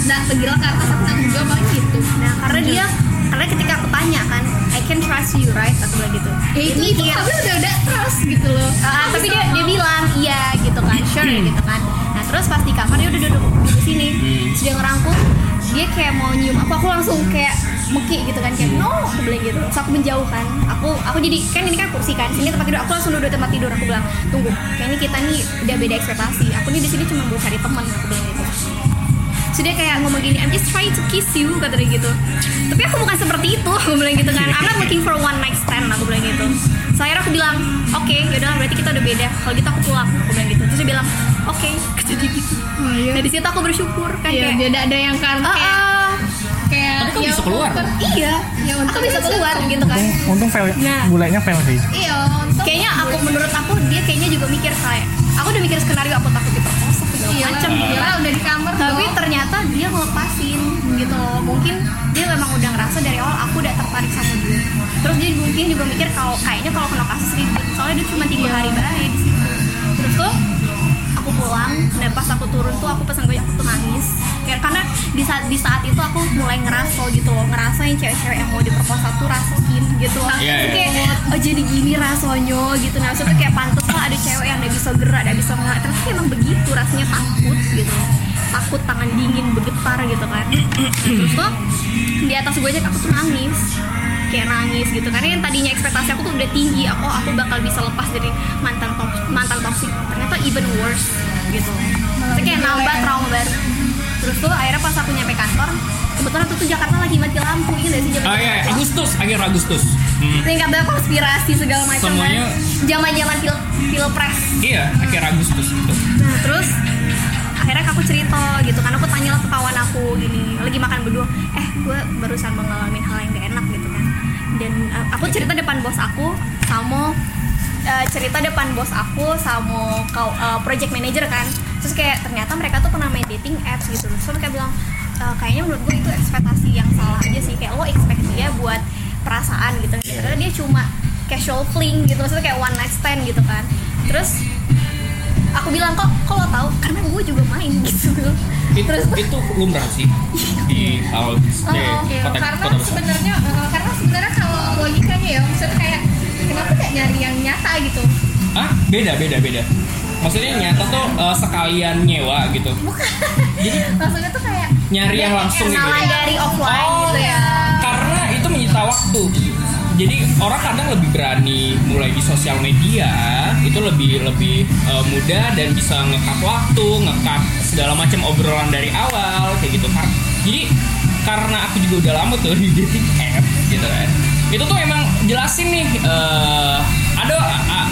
Nggak pergilah ke atas aku nggak juga paling gitu. nah karena dia karena ketika aku tanya kan I can trust you right aku bilang gitu Ya itu Dia itu tapi udah udah trust gitu loh. Ah, Aku tapi dia dia bilang iya gitu kan sure gitu kan nah terus pas di kamar dia udah duduk duduk sini terus dia ngerangkul dia kayak mau nyium aku aku langsung kayak meki gitu kan kayak no aku bilang gitu. Terus aku menjauh kan aku aku jadi kan ini kan kursi kan sini tempat tidur. Aku langsung duduk tempat tidur aku bilang tunggu kayaknya kita nih udah beda ekspektasi. Aku nih di sini cuma mau cari teman aku bilang gitu. So dia kayak ngomong gini I'm just trying to kiss you kata dia gitu. Tapi aku bukan seperti itu aku bilang gitu kan. I'm not looking for one night stand aku bilang gitu so akhirnya aku bilang oke yaudah berarti kita udah beda kalau gitu aku pulang aku bilang gitu terus dia bilang oke kata dia gitu Oh, iya. nah di situ aku bersyukur kan Iya, kayak beda ada yang kan ah, kayak ah, kayak Tapi kok ya bisa keluar? untung- iya Ya, aku untung bisa bisa keluar tuh. gitu kan untung untung fail Nah. bulenya fail sih Iya, untung. kayaknya aku menurut aku dia kayaknya juga mikir kayak aku udah mikir skenario aku takut diperkosa segala Iya, macam iya udah di kamar tapi dong. ternyata dia ngelepasin gitu. Loh mungkin dia memang udah ngerasa dari awal aku udah tertarik sama dia. Terus dia mungkin juga mikir kalau kayaknya kalau kena kasus ribet soalnya dia cuma tiga hari baik di situ. Terus tuh aku pulang dan pas aku turun tuh aku pesan gojek aku tuh nangis. Kayak- karena di saat di saat itu aku mulai ngerasa gitu loh ngerasa yang cewek-cewek yang mau diperkosa tuh rasain gitu loh. Iya, Terus iya. kayak oh jadi gini rasanya gitu. Nah maksudnya kayak pantas lah ada cewek yang udah bisa gerak udah bisa ngelak terus emang begitu rasanya takut gitu takut tangan dingin bergetar gitu kan. Terus tuh di atas gojek aku tuh nangis. Kayak nangis gitu. Karena yang tadinya ekspektasi aku tuh udah tinggi. Aku aku bakal bisa lepas dari mantan tok- mantan toksik ternyata even worse gitu. Maksudnya kayak nambah trauma baru. Terus tuh akhirnya pas aku nyampe kantor kebetulan tuh, tuh Jakarta lagi mati lampu. Gitu sih Ah iya, Agustus, akhir Agustus. Hmm. tingkat konspirasi segala macam Semuanya- kan. Zaman zaman pil pilpres. Iya, akhir Agustus gitu. Aku cerita gitu kan. Aku tanya ke kawan aku gini lagi makan berdua eh gue barusan mengalami hal yang gak enak gitu kan. Dan uh, aku cerita depan bos aku sama uh, cerita depan bos aku sama kau uh, project manager kan. Terus kayak ternyata mereka tuh pernah main dating apps gitu terus mereka bilang "Eh, kayaknya menurut gue itu ekspektasi yang salah aja sih. Kayak lo expect dia buat perasaan gitu. Karena dia cuma casual fling gitu maksudnya kayak one night stand gitu kan. Terus aku bilang kok kok lo tahu karena gue juga main gitu Itu, terus itu lumrah sih di hal Oh, di oke. kota Karena sebenarnya eh, karena sebenarnya kalau logikanya ya, maksudnya kayak kenapa gak nyari yang nyata gitu? Ah, beda beda beda. Maksudnya nyata tuh eh, sekalian nyewa gitu. maksudnya tuh kayak Nyari yang langsung gitu. dari offline Oh, gitu ya Karena itu menyita waktu. Jadi orang kadang lebih berani mulai di sosial media itu lebih lebih eh, mudah dan bisa ngekat waktu, ngekat segala macam obrolan dari awal kayak gitu kan. Jadi karena aku juga udah lama tuh di dating app gitu kan. Itu tuh emang jelasin nih eh, ada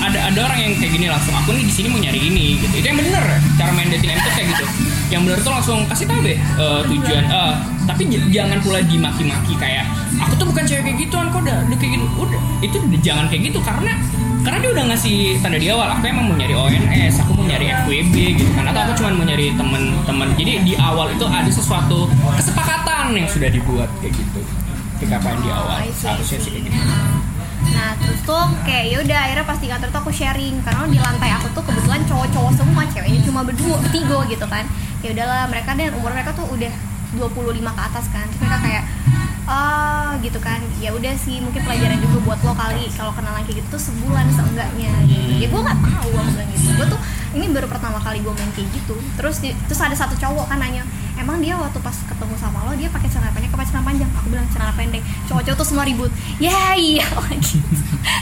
ada ada orang yang kayak gini langsung aku nih di sini mau nyari ini gitu. Itu yang bener cara main dating app tuh kayak gitu. Yang bener tuh langsung kasih tahu deh eh, tujuan. eh, tapi jangan pula dimaki-maki kayak aku tuh bukan cewek kayak gituan kok udah, udah kayak gitu udah. Itu udah jangan kayak gitu karena karena dia udah ngasih tanda di awal aku emang mau nyari ONS aku mau nyari FWB gitu kan. Atau aku cuma mau nyari temen-temen jadi di awal itu ada sesuatu kesepakatan yang sudah dibuat kayak gitu. Yang di awal see, harusnya sih kayak gitu. Nah terus tuh kayak yaudah akhirnya pas di kantor tuh aku sharing. Karena di lantai aku tuh kebetulan cowok-cowok semua ceweknya cuma berdua bertiga gitu kan. Ya udahlah mereka dan umur mereka tuh udah 25 ke atas kan. Terus mereka kayak ah gitu kan. Ya udah sih mungkin pelajaran juga buat lo kali kalau kenalan kayak gitu tuh sebulan seenggaknya gitu. ya gue nggak tahu aku bilang gitu. Gue tuh ini baru pertama kali gue main kayak gitu. Terus di- terus ada satu cowok kan nanya emang dia waktu pas ketemu sama lo dia pakai celana pendek apa celana panjang? Aku bilang celana pendek. Cowok-cowok tuh semua ribut. Ya iya gitu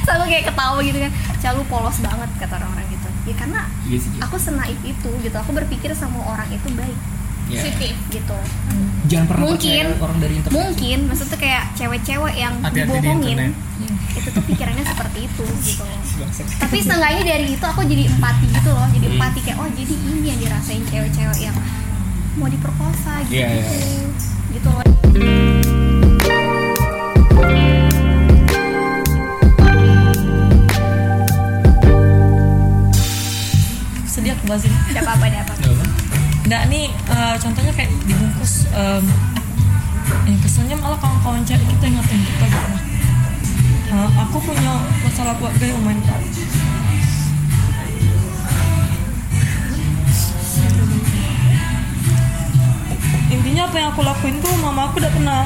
selalu kayak ketawa gitu kan. Selalu polos banget kata orang-orang gitu. Ya karena Iya aku senaif itu gitu. Aku berpikir sama orang itu baik Ya. positif gitu. Jangan pernah mungkin percaya orang dari internet. mungkin maksudnya kayak cewek-cewek yang Hati-hati di dibohongin internet. itu tuh pikirannya seperti itu gitu. Loh tapi seenggaknya dari itu aku jadi empati gitu loh jadi empati kayak oh jadi ini yang dirasain cewek-cewek yang mau diperkosa gitu. Iya, iya, iya. gitu loh. Sedih aku bahas ini siapa apa ada apa Nggak nih eh, contohnya kayak dibungkus em, yang kesannya malah kawan-kawan cewek kita yang ngatain kita gitu nah. Eh, aku punya masalah keluarga yang berat. intinya apa yang aku lakuin tuh mama aku udah pernah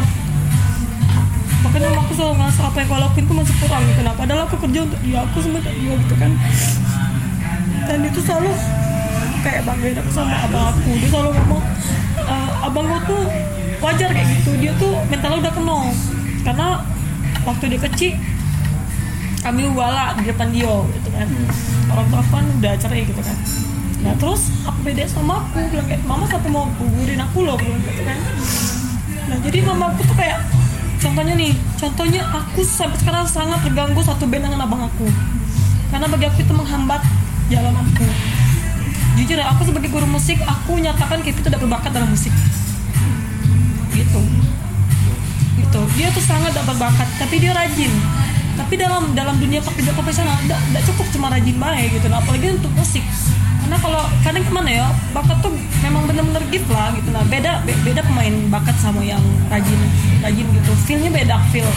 makanya mama aku selalu ngerasa apa yang aku lakuin tuh masih kurang gitu nah padahal aku kerja untuk dia aku sebenarnya dia gitu kan dan itu selalu kayak banggain aku sama abang aku dia selalu ngomong "Eh, abang lo tuh wajar kayak gitu. Dia tuh mentalnya udah kenal. Karena waktu dia kecil kami wala di depan dia gitu kan. Orang tua aku kan udah cerai gitu kan. Nah terus apa beda sama aku bilang kayak mama sampai mau gugurin aku loh bilang gitu kan. Nah jadi mama aku tuh kayak contohnya nih contohnya aku sampai sekarang sangat terganggu satu band dengan abang aku. Karena bagi aku itu menghambat jalan aku jujur ya aku sebagai guru musik aku nyatakan kita tidak berbakat dalam musik. Gitu. Gitu. Dia tuh sangat tidak berbakat tapi dia rajin. Tapi dalam dalam dunia pekerja profesional tidak cukup cuma rajin baik gitu nah, apalagi untuk musik. Karena kalau kadang ke mana ya bakat tuh memang bener-bener gift lah gitu nah beda be- beda pemain bakat sama yang rajin rajin gitu. Feelnya beda feel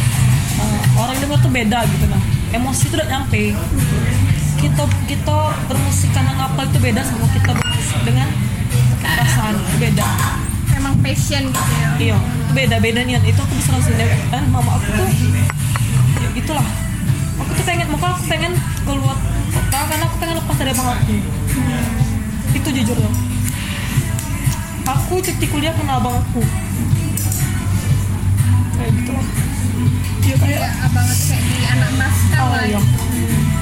Uh, orang dengar tuh beda gitu nah emosi itu udah nyampe kita kita bermusik karena ngapal itu beda sama kita bermusik dengan perasaan. Beda. Emang passion gitu ya? Iya. Itu beda beda niat. Itu aku bisa langsung dewek dan mama aku tuh ya gitulah aku tuh pengen maka aku pengen keluar kota karena aku pengen lepas dari abang aku. Itu jujur loh. Aku cuti kuliah karena abang aku kayak gitu loh ya kayak abang kayak di anak masker Oh, lah iya.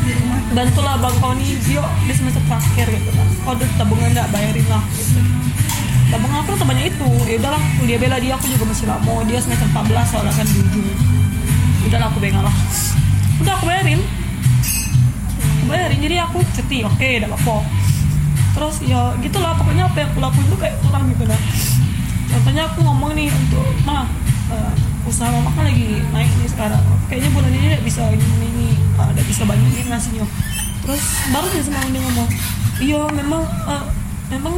di rumah bantulah bang. Kau nih Bio di semester terakhir gitu kan kau udah tabungan nggak bayarin lah. Gitu. tabungan aku sebanyak itu. Ya udahlah kuliah bela dia aku juga masih lama dia semester 14 soalnya kan di ujung. Udahlah aku bengal lah. Udah aku bayarin. Aku bayarin jadi aku cuti. Oke udah apa terus ya gitulah. Pokoknya apa yang aku lakuin tuh kayak kurang gitu nah contohnya aku ngomong nih untuk mah usaha mama kan lagi naik nih sekarang. Kayaknya bulan ini udah bisa ini ini, ah, udah bisa banyak nih ngasihnya terus baru dia semalam dia ngomong iya memang eh, memang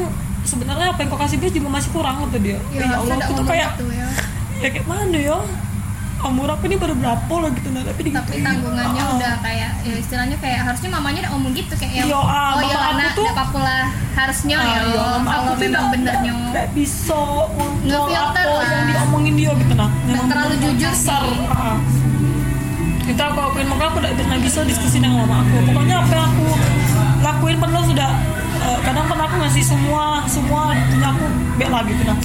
sebenarnya apa yang kau kasih dia juga masih kurang kata dia. Ya, ya, Allah harusnya aku tuh ngomong kayak gitu ya. Ya kayak mana ya umur aku ini baru berapa loh gitu nah tapi tapi tanggungannya Ah, udah kayak ya istilahnya kayak harusnya mamanya udah ngomong gitu kayak Yo, ah, oh ya anak aku tuh- udah apa pula harusnya Ah, ya iya, mama kalau aku tuh memang benernya nggak bisa Ngefilter apa lah. yang diomongin dia gitu nah memang terlalu jujur kasar. Sih. Ah. itu aku akuin maka aku udah pernah bisa diskusi dengan mama aku. Pokoknya apa yang aku lakuin padahal sudah eh, kadang kan aku ngasih semua semua punya aku bela gitu nah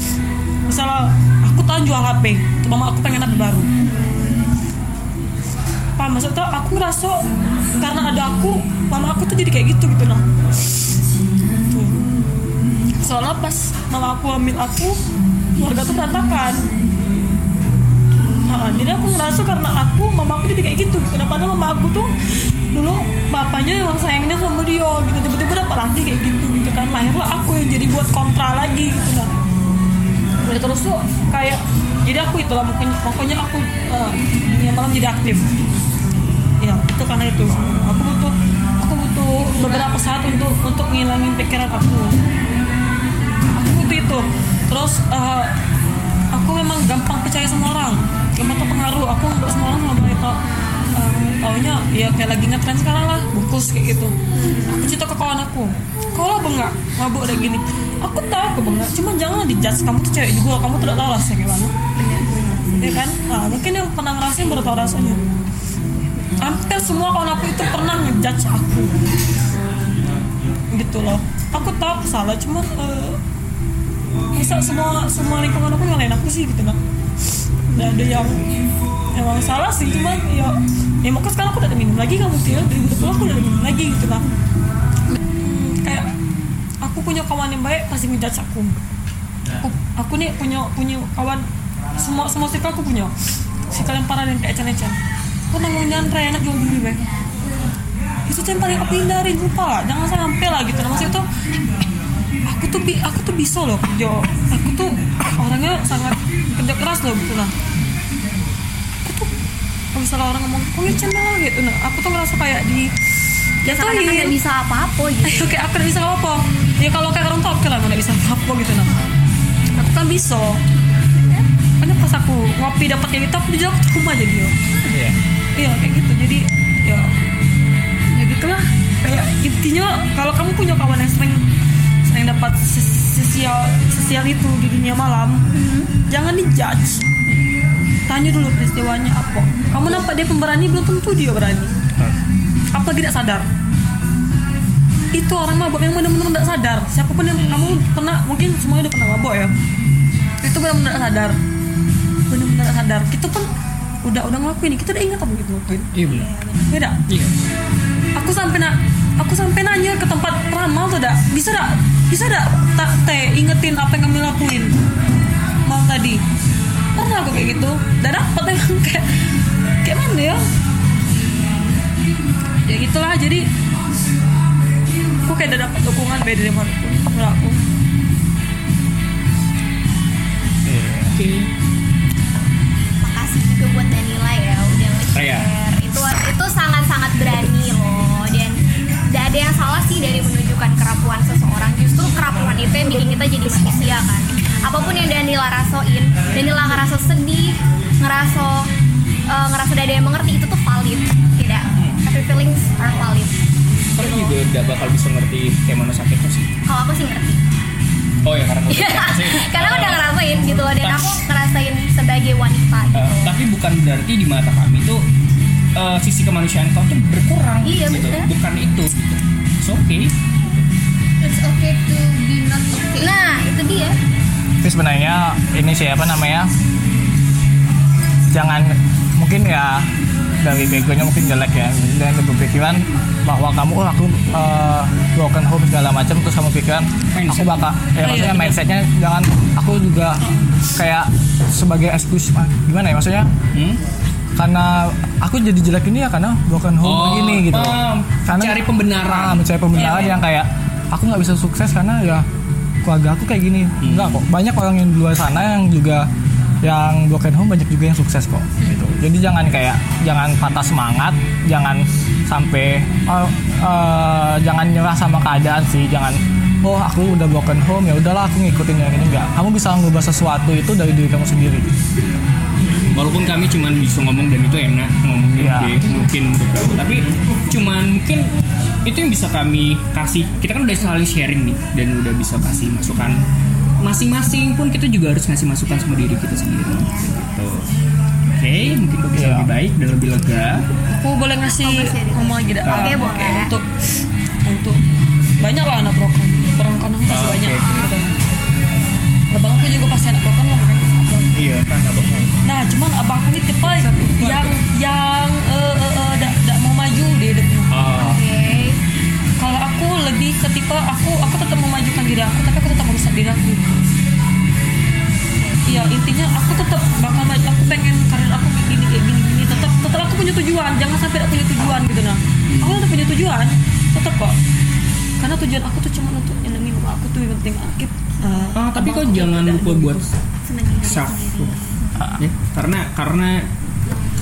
misalnya aku tahu jual HP mama aku pengen HP baru. Apa maksudnya aku ngerasa karena ada aku mama aku tuh jadi kayak gitu gitu nah Tuh. soalnya pas mama aku ambil aku keluarga tuh berantakan. Nah, jadi aku ngerasa karena aku mama aku jadi kayak gitu kenapa padahal mama aku tuh dulu bapaknya yang sayangnya sama dia gitu. Tiba-tiba dapat lagi kayak gitu gitu kan. Lahirlah aku yang jadi buat kontra lagi gitu kan Udah terus tuh kayak jadi aku itu lah makanya, makanya aku uh, malam jadi aktif. Ya itu karena itu. Aku butuh aku butuh beberapa saat untuk untuk ngilangin pikiran aku. Aku butuh itu. Terus eh, aku memang gampang percaya sama orang. Gampang terpengaruh. Aku nggak semua orang eh, taunya ya kayak lagi ngetren sekarang lah bungkus kayak gitu. Aku cerita ke kawan aku kalau bengak mabuk kayak gini. Aku tahu aku bengak cuman jangan dijudge kamu tuh cewek juga kamu tidak tahu rasanya kayak mana ya kan? Nah, mungkin yang pernah ngerasain baru tahu rasanya. Hampir semua kawan aku itu pernah ngejudge aku. Gitu loh. Aku tahu aku salah cuman eh, masa semua semua lingkungan aku nyalain aku sih gitu kan nggak ada yang emang salah sih cuman ya ya makanya sekarang aku udah minum lagi kamu tuh ya. 2020 aku udah minum lagi gitu lah. Hmm, kayak aku punya kawan yang baik pasti ngejudge aku aku, aku nih punya punya kawan semua semua circle aku punya. Si kalian parah dan kayak ecen-ecen. Aku nanggung Andre enak jual diri be itu yang paling aku hindarin lupa. Jangan sampai lah gitu. Nah maksudnya tuh aku tuh aku tuh bisa loh kerja aku tuh orangnya sangat kerja keras loh gitu lah kalau misalnya orang ngomong kok ngecen lah gitu. Nah aku tuh ngerasa kayak di ya seakan-akan nggak jatuhin. bisa apa-apa gitu. Ayo kayak aku bisa apa ya kalau kayak orang tuh oke lah nggak bisa apa gitu. Nah aku kan bisa. Karena pas aku ngopi dapat kayak gitu aku di aku cuma aja dia Iya. iya kayak gitu. Jadi ya ya gitulah. Kayak intinya kalau kamu punya kawan yang sering sering dapat sosial sosial itu di dunia malam jangan dijudge tanya dulu peristiwanya apa. Kamu nampak dia pemberani belum tentu dia berani. Apa tidak sadar? Itu orang mabuk yang benar-benar tidak sadar. Siapa pun yang kamu pernah mungkin semuanya udah pernah mabuk ya. Itu benar-benar sadar. Benar-benar sadar. Kita pun udah udah ngelakuin kita udah ingat apa gitu ngelakuin. Iya benar. beda. Iya. aku sampai nak aku sampai nanya ke tempat ramal tuh dak. Bisa dak? Bisa dak? Tak teh ingetin apa yang kami lakuin? Mau tadi pernah aku kayak gitu. Dan dapat emang kayak kayak mana ya? Ya gitulah jadi aku kayak udah dapat dukungan beda dari mana pun aku. Oke. makasih juga buat Danila ya udah Raya. nge-share. Itu itu sangat-sangat berani loh dan tidak ada yang salah sih dari menunjukkan kerapuan seseorang. Justru kerapuan itu yang bikin kita jadi manusia kan apa pun yang Danila rasain Danila ngerasa sedih ngerasa eh, ngerasa ada yang mengerti itu tuh valid tidak every feelings are valid Tapi juga udah bakal bisa ngerti kayak mana sakitnya sih. kalau aku sih ngerti Oh ya karena udah pasti. karena udah Eh, ngerasain gitu loh dan Tapi- aku ngerasain sebagai wanita gitu eh, tapi bukan berarti di mata kami tuh eh, sisi kemanusiaan kau tuh berkurang Iya, gitu. bener. Bukan itu gitu. It's okay. It's okay to be not okay. nah itu dia Tapi sebenarnya ini sih apa namanya? Jangan mungkin ya dari begonya mungkin jelek ya dan berpikiran bahwa kamu oh aku eh, broken home segala macam terus kamu pikiran aku Mindset. bakal ya iya, maksudnya betul. mindsetnya jangan aku juga kayak sebagai excuse ah, gimana ya maksudnya Hmm? karena aku jadi jelek ini ya karena broken home Oh, begini gitu paham. karena Cari pembenaran. mencari pembenaran Iya, yang kayak aku nggak bisa sukses karena ya keluarga aku kayak gini. Hmm. enggak kok banyak orang yang di luar sana yang juga yang broken home banyak juga yang sukses kok gitu. Jadi jangan kayak jangan patah semangat jangan sampai oh, eh, jangan nyerah sama keadaan sih jangan oh aku udah broken home ya udahlah aku ngikutin yang ini enggak. Kamu bisa ngubah sesuatu itu dari diri kamu sendiri. Walaupun kami cuman bisa ngomong dan itu enak ngomongnya Iya. oke, mungkin. Tapi cuman mungkin itu yang bisa kami kasih kita kan udah saling sharing nih dan udah bisa kasih masukan masing-masing pun kita juga harus ngasih masukan sama diri kita sendiri gitu. Oke, mungkin kok bisa Iya. lebih baik dan lebih lega. aku boleh ngasih masih ada. ngomong lagi dah Oke, Ah, boleh. untuk untuk banyak lah anak broken orang kanan pasti Oh, banyak oke. gitu. abang aku juga pasti anak broken lah kan Iya kan abang. nah cuman abang aku ini tipe yang yang eh, eh, eh, dak mau maju di hidupnya Oh. Kalau aku lebih ke tipe aku aku tetap memajukan diri aku tapi aku tetap merusak diri aku. Iya intinya aku tetap bakal maju aku pengen karir aku kayak gini kayak gini gini. Tetap tetap aku punya tujuan jangan sampai tidak punya tujuan gitu nah aku tetap punya tujuan tetap kok. Karena tujuan aku tuh cuma untuk nyenengin aku tuh yang penting akib. Eh, Ah, tapi kok aku jangan tidak lupa buat gitu. Self. ya, karena karena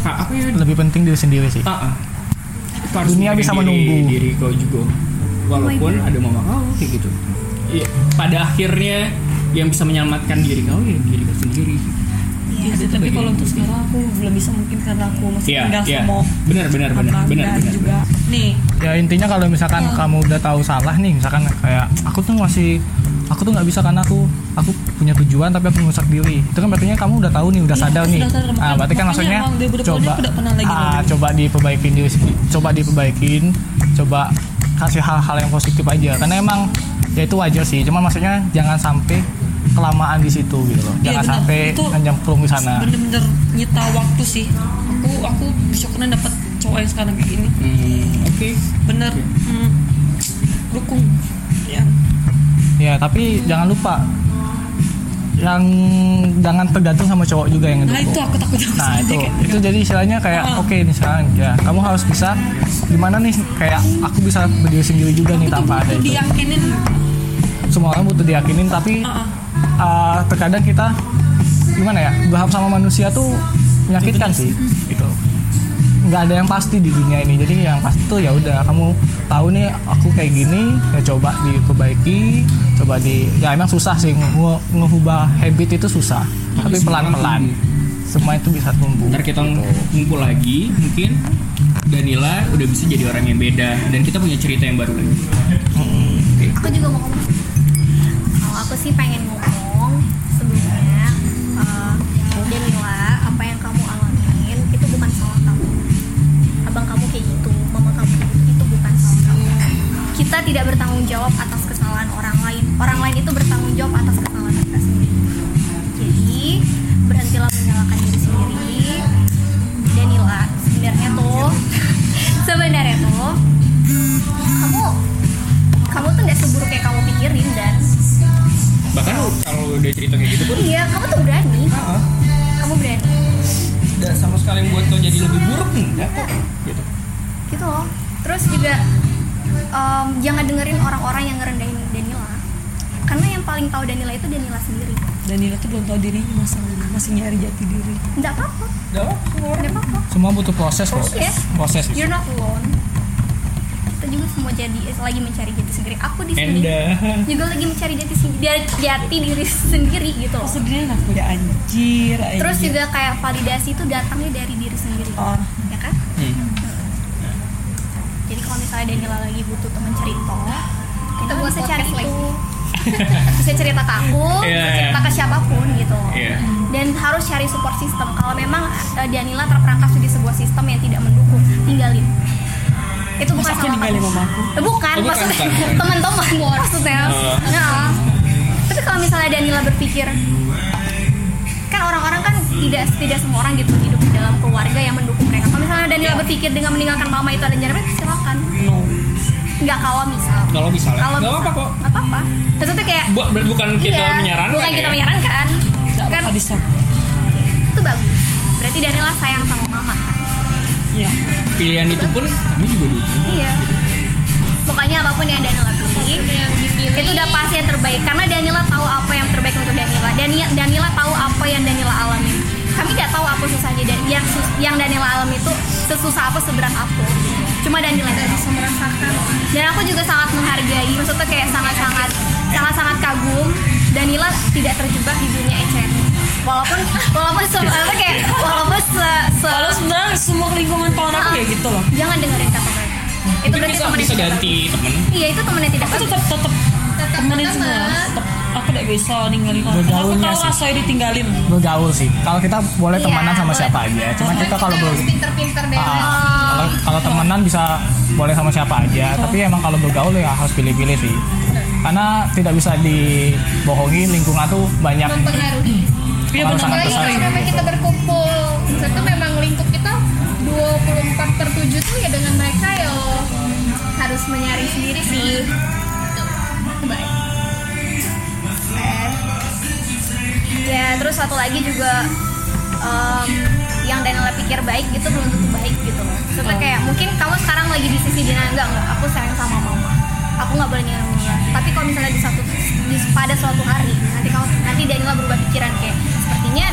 ka- apa ya lebih penting diri sendiri sih. Itu harus Dunia bisa diri- menunggu. diri kau juga walaupun ada mama kau kayak gitu. Iya, pada akhirnya yang bisa menyelamatkan diri kau ya diri kau sendiri. Iya, sih, tapi kalau untuk sekarang aku belum bisa mungkin karena aku masih Iya, tinggal iya. sama Benar, benar, benar, benar, juga nih. Ya intinya kalau misalkan kamu udah tahu salah nih misalkan kayak aku tuh masih aku tuh nggak bisa karena aku aku punya tujuan tapi aku merusak diri. Itu kan berarti kamu udah tahu nih udah Iya, sadar nih. sudah sadar. ah berarti kan maksudnya emang 2020 coba aku udah pernah lagi ah, coba diperbaikin diri sendiri coba diperbaikin coba kasih hal-hal yang positif aja. Karena emang ya itu wajar sih. Cuma maksudnya jangan sampai kelamaan di situ gitu loh. Iya, jangan benar. sampai Itu nyemplung di sana. bener-bener nyita waktu sih. Aku aku bersyukurnya dapat cowok yang sekarang kayak gini. Hmm, oke. Bener. Hmm, dukung ya. Ya tapi jangan lupa yang jangan tergantung sama cowok juga yang nah itu aku takut Nah itu kayak itu jadi istilahnya kayak Ah. oke misalnya ya kamu harus bisa gimana nih kayak aku bisa berdiri sendiri juga nih tanpa ada itu. diyakinin Semua orang butuh diyakinin tapi Ah, uh, terkadang kita gimana ya berharap sama manusia tuh menyakitkan sih gitu. Nggak ada yang pasti di dunia ini jadi yang pasti tuh ya udah kamu tahu nih aku kayak gini ya coba diperbaiki coba di ya emang susah sih nge- ngubah habit itu susah tapi pelan pelan semua itu bisa tumbuh ntar kita gitu. ngumpul lagi mungkin Danila udah bisa jadi orang yang beda dan kita punya cerita yang baru lagi. Aku juga mau ngomong. Kalau aku sih pengen ngomong tidak bertanggung jawab atas kesalahan orang lain. Orang lain itu bertanggung jawab atas kesalahan kita sendiri. Jadi berhentilah menyalahkan diri sendiri. Danila sebenarnya tuh sebenarnya tuh kamu kamu tuh nggak seburuk yang kamu pikirin dan. Bahkan kalau udah cerita kayak gitu pun iya kamu tuh berani. Kamu berani. Tidak sama sekali yang buat kau jadi lebih buruk enggak. Kok gitu gitu loh. Terus juga em, jangan dengerin orang-orang yang ngerendahin Danila. Karena yang paling tahu Danila itu Danila sendiri. Dan Nila tuh belum tahu dirinya masalahnya masih nyari jati diri. Nggak apa-apa. Nggak apa-apa. Semua butuh proses kok Iya. proses. You're not alone. Kita juga semua jadi lagi mencari jati sendiri. Aku di sini Enda. juga lagi mencari jati sendiri jati diri sendiri gitu loh. Sebenarnya aku ya anjir, anjir. terus juga kayak validasi itu datangnya dari diri sendiri. Oh, ya kan Hmm. jadi kalau misalnya Daniela lagi butuh teman cerita kita buat bisa cari itu bisa cerita ke aku Iya, bisa iya. cerita ke siapa pun gitu Iya. dan harus cari support system kalau memang uh, Danila terperangkap di sebuah sistem yang tidak mendukung tinggalin itu bukan Masa salah ninggalin kamu. mamaku? Eh, bukan, Oh, bukan, maksudnya bukan, bukan. teman-teman maksudnya Oh. Nah, tapi kalau misalnya Danila berpikir kan orang-orang kan tidak tidak semua orang gitu hidup di dalam keluarga yang mendukung mereka. Kalau misalnya Danila berpikir dengan meninggalkan mama itu ada jalan silakan. No. Nggak kalau misal. Kalau misalnya. Kalau nggak apa-apa kok. Nggak apa-apa. Maksudnya kayak Bu- bukan kita iya, menyarankan bukan kita ya. menyarankan. Nggak kan bisa. itu bagus. Berarti Danila sayang sama mama. Ya pilihan itu pun kami juga dukung. Iya. Pokoknya apa pun yang Danila pilih itu udah pasti yang terbaik. Karena Danila tahu apa yang terbaik untuk Danila Danila, Danila tahu apa yang Danila alami kami tidak tahu apa susahnya. Dan yang sus- yang Danila alami itu sesusah apa seberat apa. Cuma Danila yang bisa merasakan. Dan aku juga sangat menghargai. Maksudnya kayak sangat-sangat sangat-sangat kagum. Danila tidak terjebak di dunia ecen walaupun walaupun se apa kayak walaupun se, se kalau sebenarnya semua lingkungan kawan aku kayak gitu loh. Jangan dengerin kata mereka. Itu berarti bisa bisa ganti temen. Iya itu temen yang tidak aku tetap tetap temenin semua tetap aku tidak bisa ninggalin orang. Aku tahu sih. rasanya ditinggalin. Bergaul sih. Kalau kita boleh Iya, temenan sama boleh. siapa aja. Cuman kita kalau kita belum harus pinter-pinter deh. Ah, kalau kalau temenan bisa boleh sama siapa aja. Tapi emang kalau bergaul ya harus pilih-pilih sih. Karena tidak bisa dibohongi lingkungan tuh banyak. Mempengaruhi. Iya benar. Sangat besar kita berkumpul. Misalnya memang lingkup kita 24 per 7 tuh ya dengan mereka ya harus menyaring sendiri sih terus satu lagi juga em, yang Daniela pikir baik gitu belum tentu baik gitu loh. Maksudnya kayak mungkin kamu sekarang lagi di sisi Dina enggak enggak aku sayang sama mama. Aku nggak boleh ninggalin mama tapi kalau misalnya di satu di, pada suatu hari nanti kamu nanti Daniela berubah pikiran kayak sepertinya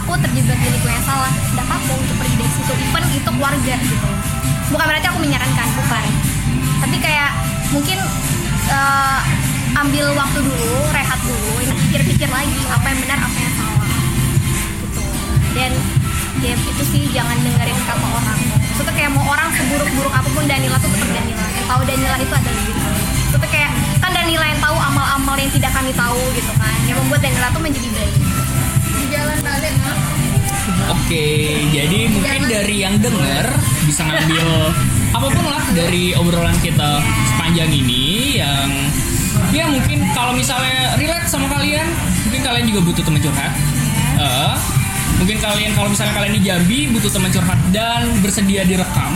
aku terjebak di lingkungan yang salah. Tidak apa untuk pergi dari situ? Even itu keluarga gitu. Bukan berarti aku menyarankan bukan. Tapi kayak mungkin eh, ambil waktu dulu rehat dulu pikir-pikir lagi apa yang benar apa yang salah dan ya itu sih jangan dengerin kata orang. Maksudnya kayak mau orang seburuk-buruk apa pun Danila tuh tetap Danila. Yang tahu Danila itu adalah diri sendiri. maksudnya kayak kan Danila yang tahu amal-amal yang tidak kami tahu gitu kan. Yang membuat Danila tuh menjadi baik. Di jalan balik Oke, jadi mungkin dari yang denger bisa ngambil apa pun lah dari obrolan kita sepanjang ini yang ya mungkin kalau misalnya relate sama kalian, mungkin kalian juga butuh teman curhat. Eh, mungkin kalian kalau misalnya kalian di Jambi butuh teman curhat dan bersedia direkam,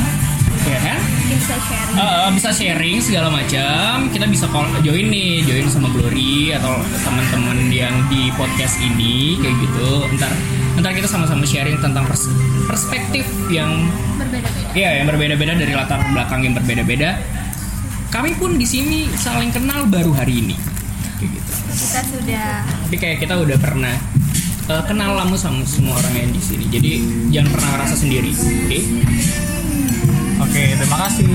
ya kan? bisa sharing. Eh, bisa sharing segala macam. Kita bisa call, join nih join sama Glory atau teman-teman yang di podcast ini kayak gitu. Ntar ntar kita sama-sama sharing tentang pers- perspektif yang berbeda-beda. Ya yang berbeda-beda dari latar belakang yang berbeda-beda. Kami pun di sini saling kenal baru hari ini. Kayak gitu. Kita sudah tapi kayak kita udah pernah eh, kenal lama sama semua orang yang di sini. Jadi jangan pernah ngerasa sendiri oke? Oke terima kasih